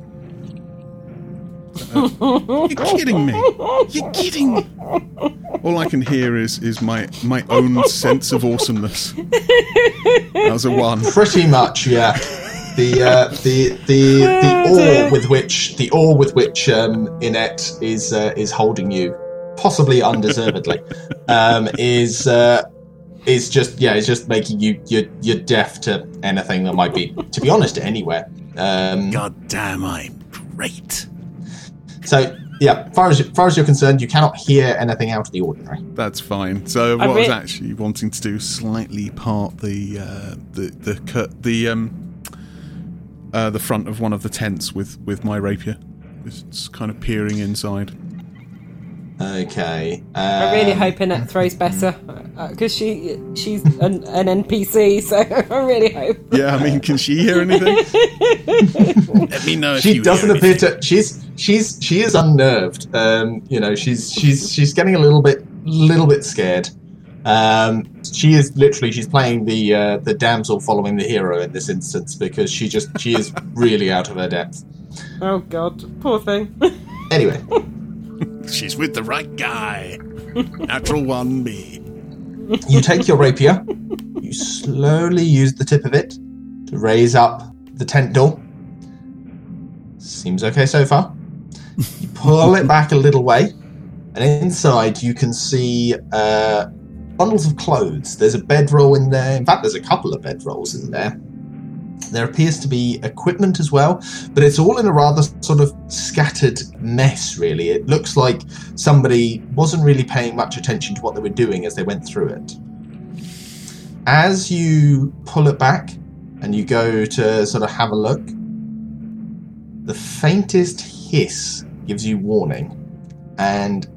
<laughs> You're kidding me. You're kidding me. All I can hear is is my my own sense of awesomeness. That was a one. Pretty much, yeah. The uh, the the the awe with which the awe with which um, Inette is uh, is holding you, possibly undeservedly, um, is uh, is just yeah, it's just making you you're you're deaf to anything that might be, to be honest, anywhere. Um, God damn, I'm great. So yeah, far as far as you're concerned, you cannot hear anything out of the ordinary. That's fine. So I what I was actually wanting to do slightly part the uh, the the cut the um uh, the front of one of the tents with with my rapier. It's kind of peering inside. Okay. Um, I'm really hoping it throws better because she she's an, an NPC, <laughs> so I really hope. Yeah, I mean, can she hear anything? <laughs> Let me know if she you doesn't hear appear anything. to. She's she's she is unnerved. Um, you know, she's she's she's getting a little bit little bit scared. Um, she is literally she's playing the uh, the damsel following the hero in this instance because she just she is <laughs> really out of her depth. Oh God, poor thing. Anyway, She's with the right guy. Natural one, me. you take your rapier. You slowly use the tip of it to raise up the tent door. Seems okay so far. You pull it back a little way, and inside you can see uh, bundles of clothes. There's a bedroll in there. In fact, there's a couple of bedrolls in there. There appears to be equipment as well, but it's all in a rather sort of scattered mess, really. It looks like somebody wasn't really paying much attention to what they were doing as they went through it. As you pull it back and you go to sort of have a look, the faintest hiss gives you warning, and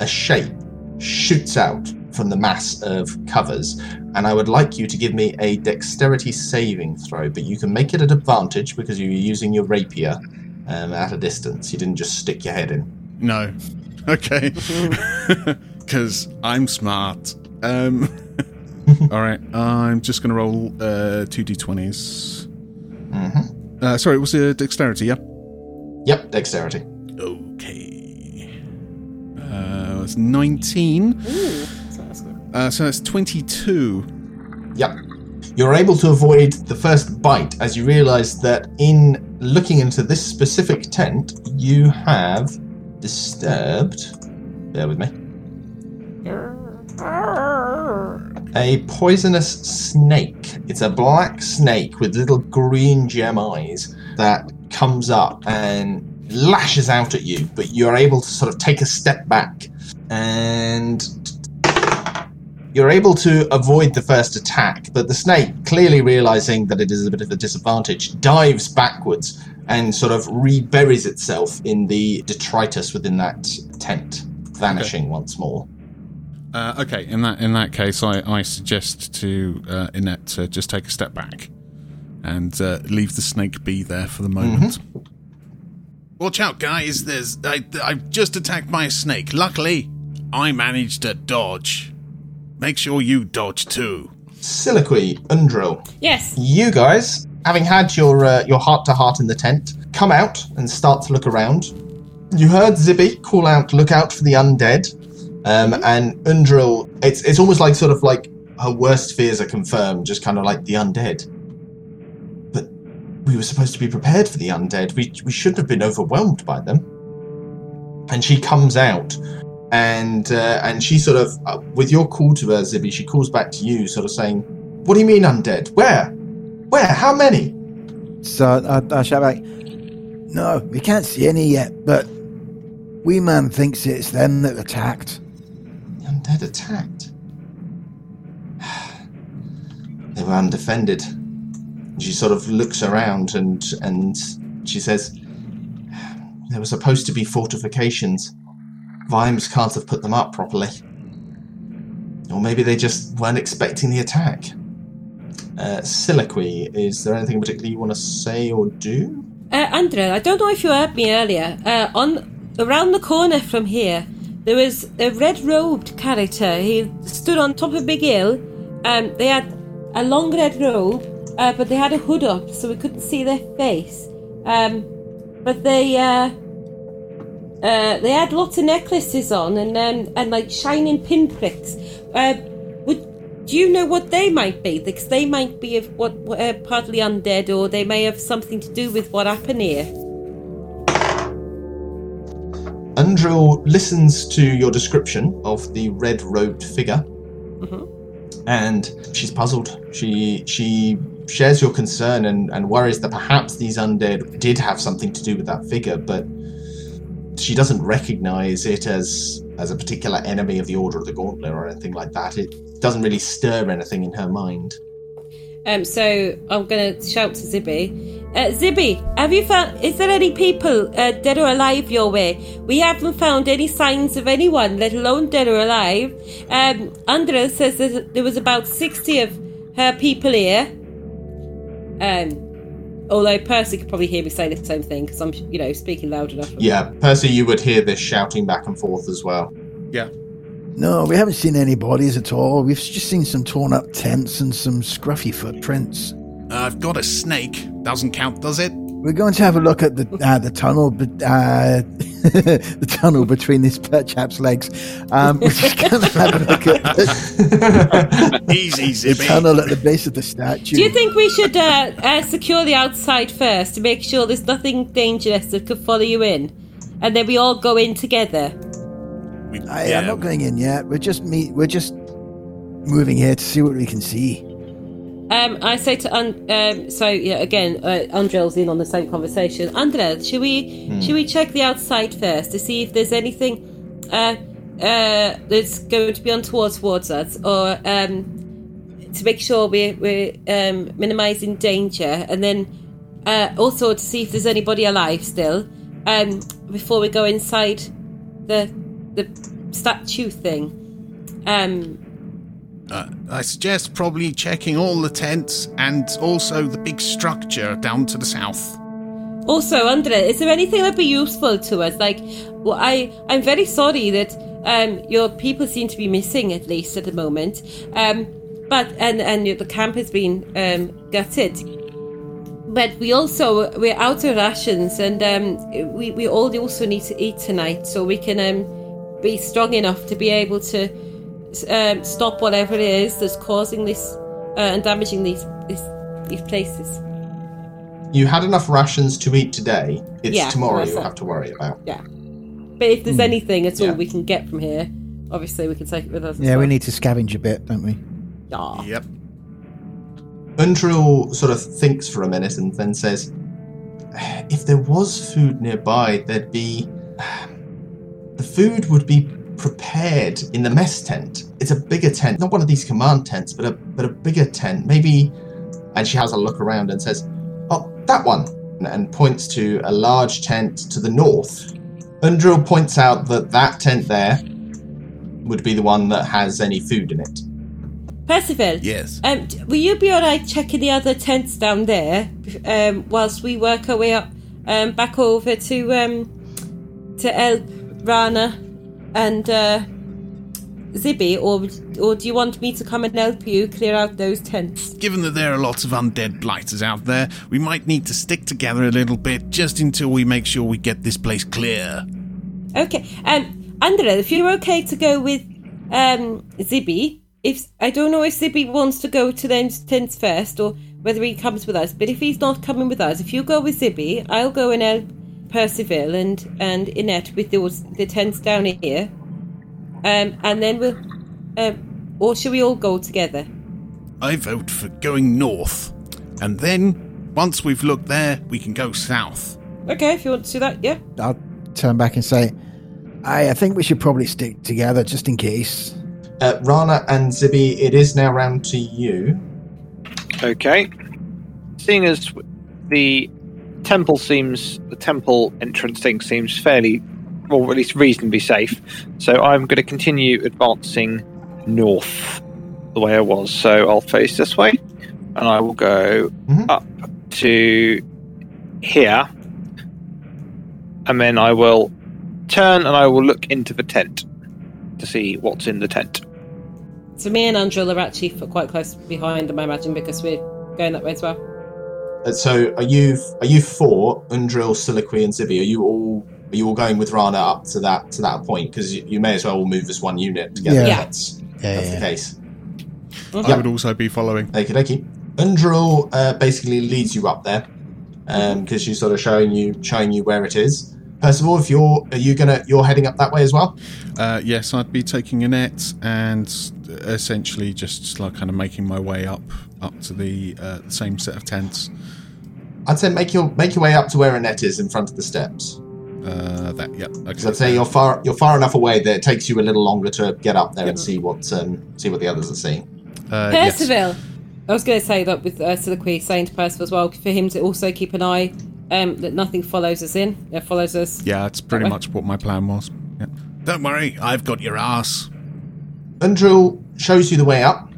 a shape shoots out from the mass of covers. And I would like you to give me a dexterity saving throw, but you can make it at advantage because you're using your rapier um, at a distance. You didn't just stick your head in. No. <laughs> Okay. <laughs> Because I'm smart. Um, <laughs> all right. I'm just going to roll uh, two d20s. hmm Uh, sorry, it was a dexterity, yeah? Yep, dexterity. Okay. Uh, it's 19. Uh, so that's 22. Yep. You're able to avoid the first bite as you realize that in looking into this specific tent, you have disturbed. Bear with me. A poisonous snake. It's a black snake with little green gem eyes that comes up and lashes out at you, but you're able to sort of take a step back and you're able to avoid the first attack, but the snake, clearly realizing that it is a bit of a disadvantage, dives backwards and sort of reburies itself in the detritus within that tent, vanishing once more. Uh, okay, in that in that case, I, I suggest to uh, Inette to just take a step back and uh, leave the snake be there for the moment. Watch out, guys! There's I I've just attacked by a snake. Luckily, I managed to dodge. Make sure you dodge too. Siliqui, Undril, Yes. you guys, having had your uh, your heart to heart in the tent, come out and start to look around. You heard Zibby call out, "Look out for the undead," um, and Undril. It's it's almost like sort of like her worst fears are confirmed, just kind of like the undead. But we were supposed to be prepared for the undead. We we shouldn't have been overwhelmed by them. And she comes out, and uh, and she sort of, uh, with your call to her, Zibby, she calls back to you, sort of saying, "What do you mean undead? Where? Where? How many?" So I, I shout back, No, we can't see any yet, but Wee Man thinks it's them that attacked. The undead attacked. <sighs> they were undefended. She sort of looks around and and she says, "There were supposed to be fortifications. Vimes can't have put them up properly, or maybe they just weren't expecting the attack." Uh, Siliqui, is there anything in particular you want to say or do? Uh, I don't know if you heard me earlier. Uh, on around the corner from here, there was a red-robed character. He stood on top of big hill. Um, they had a long red robe, uh, but they had a hood up, so we couldn't see their face. Um, but they uh, they had lots of necklaces on and um, and like shining pinpricks. Uh, would do you know what they might be? Because they might be of what uh, partly undead, or they may have something to do with what happened here. Undrill listens to your description of the red-robed figure, and she's puzzled. She she shares your concern and, and worries that perhaps these undead did have something to do with that figure, but she doesn't recognize it as as a particular enemy of the Order of the Gauntlet or anything like that. It doesn't really stir anything in her mind. Um, so I'm gonna shout to Zibby. Uh, Zibby, have you found? Is there any people uh, dead or alive your way? We haven't found any signs of anyone, let alone dead or alive. Um, Andra says there was about sixty of her people here. Um, although Percy could probably hear me say the same thing because I'm, you know, speaking loud enough. Yeah, Percy, you would hear this shouting back and forth as well. Yeah. No, we haven't seen any bodies at all. We've just seen some torn up tents and some scruffy footprints. I've got a snake. Doesn't count, does it? We're going to have a look at the uh, the tunnel, but uh, <laughs> the tunnel between this chap's legs. Um, we're just going to have a look at the, <laughs> Easy, the tunnel at the base of the statue. Do you think we should uh, uh, secure the outside first to make sure there's nothing dangerous that could follow you in, and then we all go in together? We- I, yeah. I'm not going in yet. We're just meet. We're just moving here to see what we can see. Um, I say to Un- um, so yeah again, uh, Andrel's in on the same conversation. Andrel, should we should we check the outside first to see if there's anything uh, uh, that's going to be untoward towards us, or um, to make sure we're we're um, minimising danger, and then uh, also to see if there's anybody alive still um, before we go inside the the statue thing. Um, Uh, I suggest probably checking all the tents and also the big structure down to the south. Also, Andre, is there anything that'd be useful to us? Like, well, I I'm very sorry that um your people seem to be missing at least at the moment. Um, but and and the camp has been um gutted. But we also we're out of rations, and um we we all also need to eat tonight, so we can um be strong enough to be able to um, stop whatever it is that's causing this uh, and damaging these these, these places. You had enough rations to eat today. It's Yeah, tomorrow you'll have to worry about. Yeah, but if there's anything at all Yeah. we can get from here, obviously we can take it with us. as Yeah, we need to scavenge a bit, don't we? Yeah. Yep. Undril sort of thinks for a minute and then says, If there was food nearby, there'd be. <sighs> The food would be prepared in the mess tent. It's a bigger tent, not one of these command tents, but a but a bigger tent. Maybe. And she has a look around and says, "Oh, that one," and- and points to a large tent to the north. Undril points out that that tent there would be the one that has any food in it. Percival, Yes. um, will you be alright checking the other tents down there um, whilst we work our way up um, back over to um, to El Rana and uh, Zibby, or or do you want me to come and help you clear out those tents? Given that there are lots of undead blighters out there, we might need to stick together a little bit just until we make sure we get this place clear. Okay, um, Andrea, if you're okay to go with um, Zibby, if I don't know if Zibby wants to go to the tents first or whether he comes with us, but if he's not coming with us, if you go with Zibby, I'll go and help Percival and and Inette with those the tents down here, um, and then we'll, um, or should we all go together? I vote for going north. And then, once we've looked there, we can go south. Okay, if you want to do that, yeah. I'll turn back and say, I, I think we should probably stick together just in case. Uh, Rana and Zibby, it is now round to you. Okay. Seeing as the temple seems, the temple entrance thing seems fairly, or at least reasonably safe, so I'm going to continue advancing north the way I was. So I'll face this way, and I will go Mhm. up to here, and then I will turn and I will look into the tent to see what's in the tent. So me and Angela are actually f- quite close behind them, I imagine, because we're going that way as well. Uh, so are you are you four, Undril, Soliloquy, and Zibby? Are you all are you all going with Rana up to that to that point? Because you, you may as well all move as one unit together. Yeah. Yeah. That's, Yeah, that's the yeah. case. I would also be following. Okie dokie. Undril uh, basically leads you up there because she's sort of showing you showing you where it is. Percival, if you're are you gonna you're heading up that way as well? Uh, yes, I'd be taking a net and essentially just like kind of making my way up up to the uh, same set of tents. I'd say make your make your way up to where Annette is in front of the steps. Uh, that, yeah. Okay. I'd say you're far you're far enough away that it takes you a little longer to get up there and see what um, see what the others are seeing. Uh, yes. Percival. I was going to say that with uh, Soliloquy saying to Percival as well, for him to also keep an eye um, that nothing follows us in, It follows us. Yeah, that's pretty Okay. much what my plan was. Yeah. Don't worry, I've got your ass. Undril shows you the way up,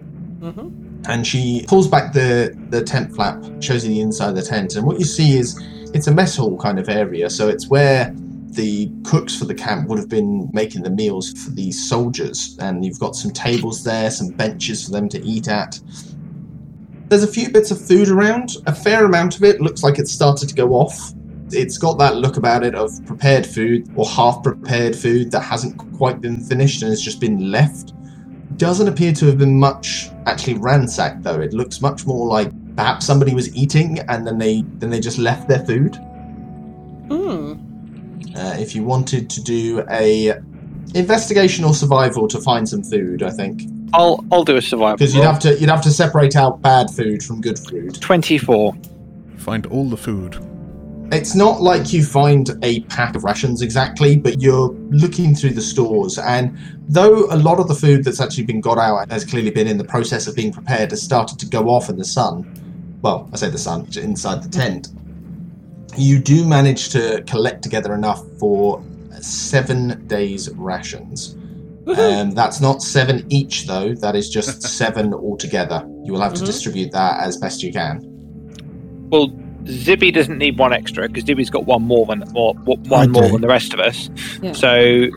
and she pulls back the the tent flap, shows you the inside of the tent, and what you see is it's a mess hall kind of area. So it's where the cooks for the camp would have been making the meals for the soldiers, and you've got some tables there, some benches for them to eat at. There's a few bits of food around. A fair amount of it looks like it's started to go off. It's got that look about it of prepared food or half prepared food that hasn't quite been finished and has just been left doesn't appear to have been much actually ransacked though. It looks much more like perhaps somebody was eating and then they then they just left their food. Hmm. Uh, if you wanted to do a investigation or survival to find some food, I think I'll I'll do a survival. because you'd roll. have to you'd have to separate out bad food from good food. Twenty-four. Find all the food. It's not like you find a pack of rations exactly, but you're looking through the stores, and though a lot of the food that's actually been got out has clearly been in the process of being prepared, has started to go off in the sun. Well, I say the sun, inside the tent. You do manage to collect together enough for seven days' rations. Um, that's not seven each, though. That is just <laughs> seven altogether. You will have to distribute that as best you can. Well, Zibby doesn't need one extra because Zibby's got one more than or, one more than the rest of us. Yeah. So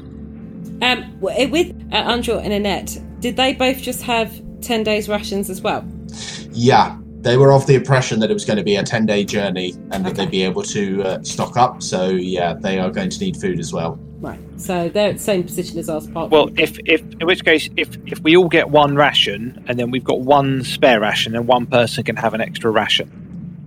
Um, with uh, Undril and Inette, did they both just have 10 days rations as well? Yeah, they were of the impression that it was going to be a 10 day journey and that they'd be able to uh, stock up. So, yeah, they are going to need food as well. Right. So they're at the same position as us. Apart well, if if in which case if if we all get one ration and then we've got one spare ration and one person can have an extra ration.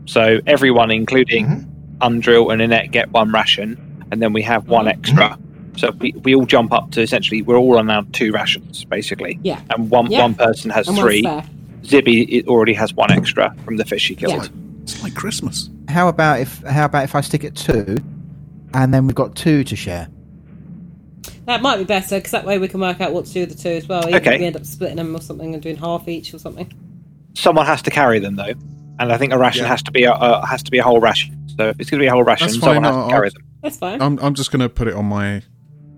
So everyone, including Mhm. Undril and Inette, get one ration, and then we have one extra. So we, we all jump up to essentially we're all on now two rations basically, Yeah. and one Yeah. one person has and three. spare. Zibby it already has one extra from the fish she killed. Yeah. It's like Christmas. How about if how about if I stick at two, and then we've got two to share? That might be better because that way we can work out what to do with the two as well. Even Okay. if we end up splitting them or something and doing half each or something. Someone has to carry them though, and I think a ration Yeah. has to be a, a has to be a whole ration. So if it's going to be a whole ration, That's someone fine, has I'll- to carry them. That's fine. I'm, I'm just going to put it on my.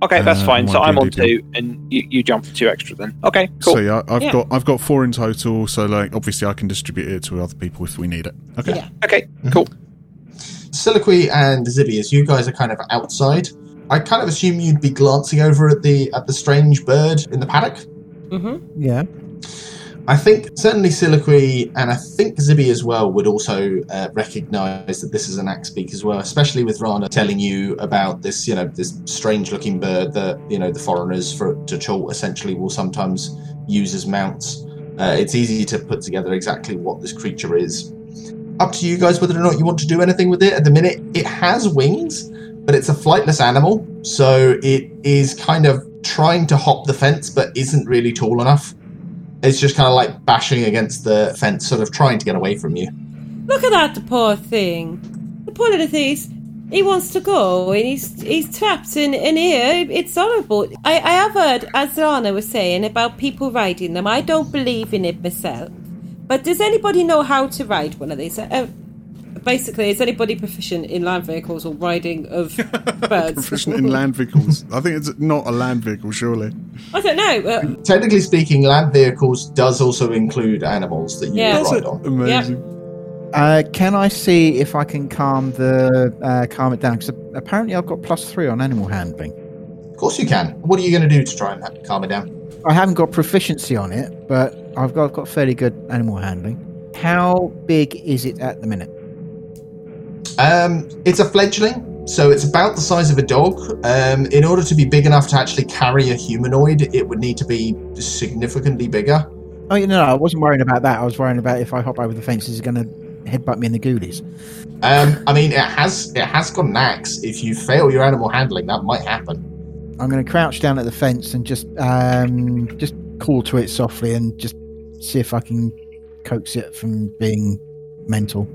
Okay, that's Uh, fine. So might I'm be a on deal. two, and you, you jump to two extra then. Okay, cool. So yeah, I've Yeah. got I've got four in total. So like, obviously, I can distribute it to other people if we need it. Okay. Yeah. Okay, cool. Soliloquy and Zibby, as you guys are kind of outside, I kind of assume you'd be glancing over at the at the strange bird in the paddock. Mm-hmm. Yeah. I think certainly Soliloquy and I think Zibby as well would also uh, recognise that this is an axe beak as well, especially with Rana telling you about this, you know, this strange-looking bird that you know the foreigners for to Chult essentially will sometimes use as mounts. Uh, it's easy to put together exactly what this creature is. Up to you guys whether or not you want to do anything with it. At the minute, it has wings, but it's a flightless animal, so it is kind of trying to hop the fence, but isn't really tall enough. It's just kind of like bashing against the fence, sort of trying to get away from you. Look at that, poor thing. The poor little thing. he's- He wants to go, and he's he's trapped in, in here. It's horrible. I, I have heard, as Lana was saying, about people riding them. I don't believe in it myself. But does anybody know how to ride one of these? Uh, basically, is anybody proficient in land vehicles or riding of <laughs> birds? Proficient in land vehicles. I think it's not a land vehicle, surely. I don't know. Uh, Technically speaking, land vehicles does also include animals that you Yeah. can ride on. Amazing. Uh, can I see if I can calm the uh, calm it down? Because apparently I've got plus three on animal handling. Of course you can. What are you going to do to try and ha- calm it down? I haven't got proficiency on it, but I've got, I've got fairly good animal handling. How big is it at the minute? Um, it's a fledgling, so it's about the size of a dog. Um, in order to be big enough to actually carry a humanoid, it would need to be significantly bigger. Oh, no, no, I wasn't worrying about that. I was worrying about if I hop over the fence, is it going to headbutt me in the goolies? Um, I mean, it has it has got an axe. If you fail your animal handling, that might happen. I'm going to crouch down at the fence and just um, just call to it softly and just see if I can coax it from being mental.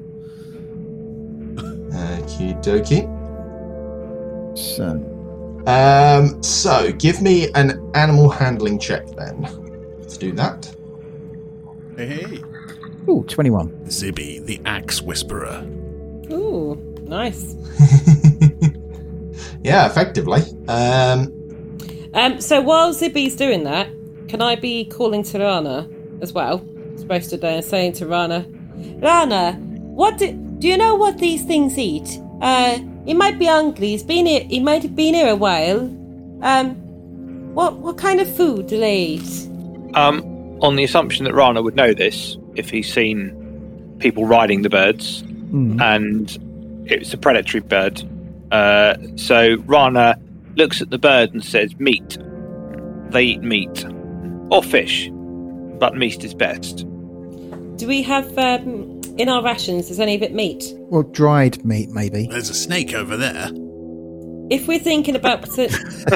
Okie dokie. So, Um, so give me an animal handling check then. Let's do that. Hey, hey. ooh, 21. Zibby, the axe whisperer. Ooh, nice. <laughs> yeah, effectively. Um, Um, so while Zibby's doing that, can I be calling to Rana as well? Supposed to there and saying to Rana, Rana, what do, do you know what these things eat? Uh, he might be hungry. He's been here. He might have been here a while. Um, what what kind of food do they eat? Um, on the assumption that Rana would know this, if he's seen people riding the birds, Mm. and it's a predatory bird. Uh, so Rana looks at the bird and says, "Meat. They eat meat or fish, but meat is best." Do we have um, in our rations? Is any of it meat? Well, dried meat, maybe. There's a snake over there. If we're thinking about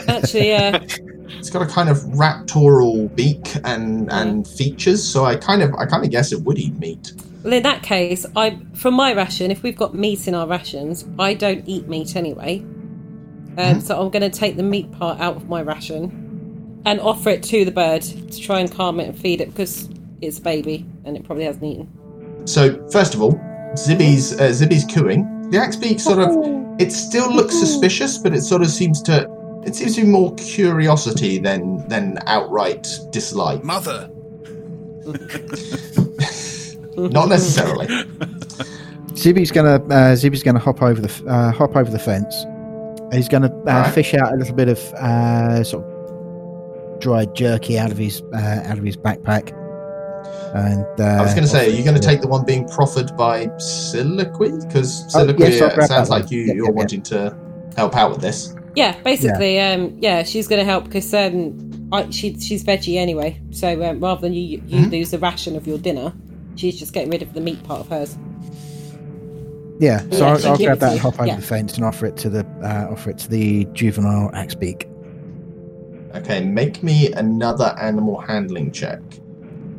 actually, uh, <laughs> it's got a kind of raptorial beak and and features, so I kind of I kind of guess it would eat meat. Well, in that case, I from my ration, if we've got meat in our rations, I don't eat meat anyway. Um, So I'm going to take the meat part out of my ration and offer it to the bird to try and calm it and feed it because it's a baby and it probably hasn't eaten. So first of all, Zibby's uh, Zibby's cooing. The axe beak sort of <laughs> it still looks suspicious, but it sort of seems to it seems to be more curiosity than than outright dislike. Mother, <laughs> Not necessarily. Zibby's gonna uh, Zibby's gonna hop over the f- uh, hop over the fence. He's gonna uh, Alright. fish out a little bit of uh, sort of dried jerky out of his uh, out of his backpack. And uh, I was going to say, are you going to take the one being proffered by Siliqui? Because Oh, Siliqui yes, I'll uh, grab sounds like you, Yep, you're yep, yep. wanting to help out with this. Yeah, basically, um, yeah, she's going to help because um, I, she, she's veggie anyway. So um, rather than you you lose the ration of your dinner, she's just getting rid of the meat part of hers. Yeah, so Yeah, I'll, I'll grab that and hop over Yeah. the fence and offer it to the uh, offer it to the juvenile axe beak. Okay, make me another animal handling check.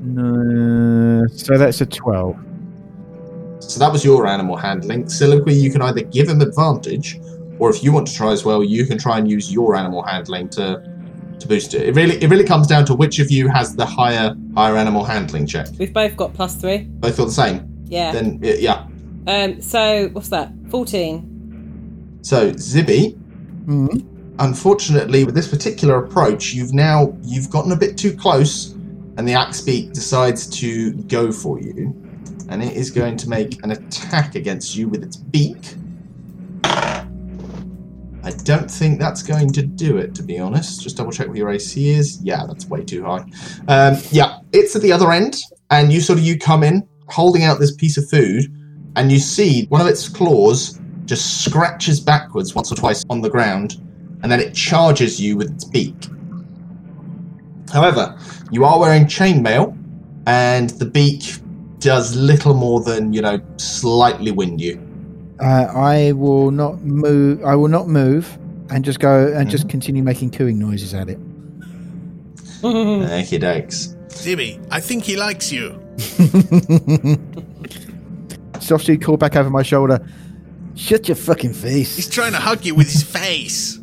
No, so that's a twelve. So that was your animal handling. Siliqui, you can either give him advantage, or if you want to try as well, you can try and use your animal handling to to boost it. It really it really comes down to which of you has the higher higher animal handling check. We've both got plus three. Both feel the same. Yeah. Then yeah. Um. So what's that? Fourteen. So Zibby, Mm-hmm. unfortunately, with this particular approach, you've now you've gotten a bit too close, and the axe beak decides to go for you, and it is going to make an attack against you with its beak. I don't think that's going to do it, to be honest. Just double check what your AC is. Yeah, that's way too high. Um, yeah, it's at the other end, and you sort of you come in holding out this piece of food, and you see one of its claws just scratches backwards once or twice on the ground, and then it charges you with its beak. However, you are wearing chainmail, and the beak does little more than you know slightly wind you. Uh, I will not move. I will not move and just go and just continue making cooing noises at it. Okie dokes. Jimmy, I think he likes you. <laughs> Softly call back over my shoulder. Shut your fucking face. He's trying to hug you with his <laughs> face.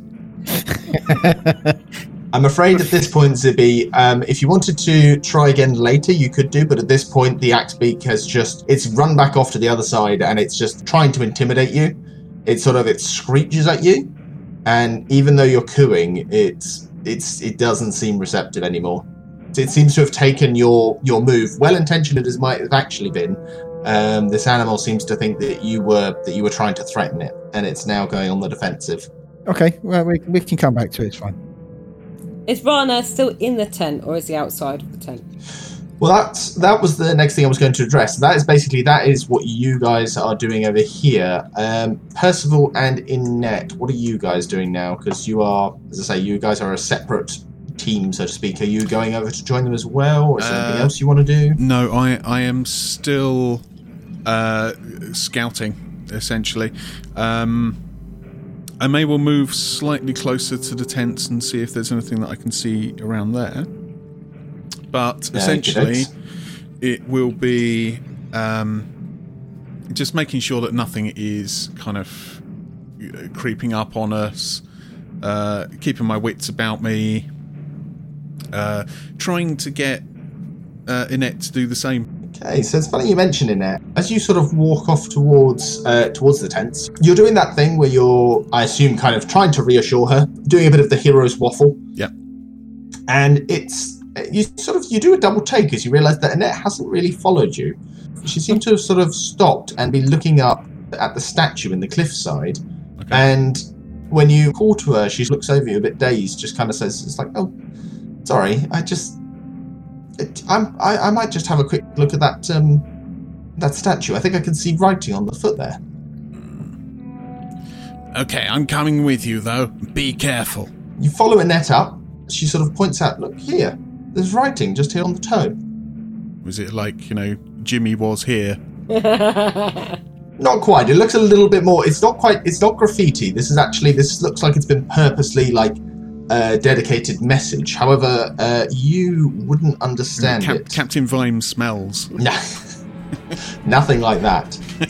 <laughs> I'm afraid at this point, Zibby, um, if you wanted to try again later, you could do, but at this point, the axe beak has just, it's run back off to the other side and it's just trying to intimidate you. It sort of, it screeches at you, and even though you're cooing, it's, it's, it doesn't seem receptive anymore. It seems to have taken your, your move, well intentioned as might have actually been. Um, this animal seems to think that you were, that you were trying to threaten it, and it's now going on the defensive. Okay, well we, we can come back to it. It's fine. Is Rana still in the tent or is he outside of the tent? Well, that's that was the next thing I was going to address. That is basically that is what you guys are doing over here. Um, Percival and Inette, what are you guys doing now? Because you are, as I say, you guys are a separate team, so to speak. Are you going over to join them as well, or is there anything Uh, else you want to do? No, I I am still uh, scouting essentially. Um, I may well move slightly closer to the tents and see if there's anything that I can see around there. But Yeah, essentially, it will be um, just making sure that nothing is kind of creeping up on us, uh, keeping my wits about me, uh, trying to get uh, Inette to do the same. Okay, so it's funny you mention Inette. As you sort of walk off towards uh, towards the tents, you're doing that thing where you're, I assume, kind of trying to reassure her, doing a bit of the hero's waffle. Yeah. And it's you sort of you do a double take as you realise that Inette hasn't really followed you. She seemed to have sort of stopped and be looking up at the statue in the cliffside. Okay. And when you call to her, she looks over you a bit dazed, just kind of says, "It's like, oh, sorry, I just, it, I'm, I, I might just have a quick look at that, um, that statue. I think I can see writing on the foot there." Okay, I'm coming with you, though. Be careful. You follow Inette up. She sort of points out, "Look here, there's writing just here on the toe." Was it like you know Jimmy was here? <laughs> Not quite. It looks a little bit more. It's not quite. It's not graffiti. This is actually. This looks like it's been purposely like a dedicated message. However, uh, you wouldn't understand Cap- it. Captain Vime smells. No, <laughs> nothing like that. <laughs>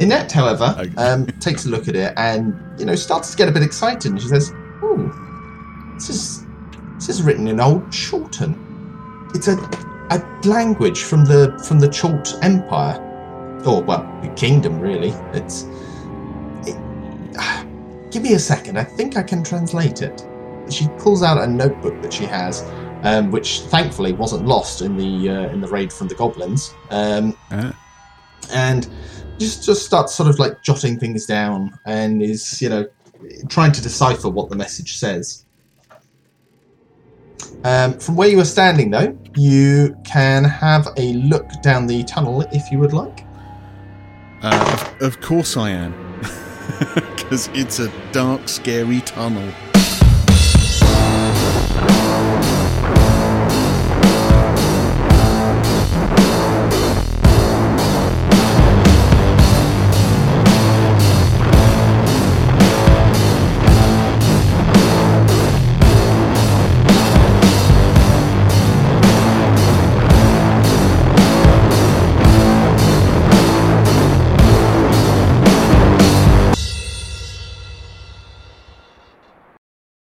Inette, however, Okay. um, takes a look at it and you know starts to get a bit excited. And she says, "Oh, this is this is written in old Chultan. It's a a language from the from the Chult Empire, or well, the kingdom really. It's it, <sighs> give me a second. I think I can translate it." She pulls out a notebook that she has, um, which thankfully wasn't lost in the uh, in the raid from the goblins. Um, Ah. and just just starts sort of like jotting things down and is you know trying to decipher what the message says. Um, from where you are standing, though, you can have a look down the tunnel if you would like. Uh, of, of course I am, <laughs> because it's a dark, scary tunnel.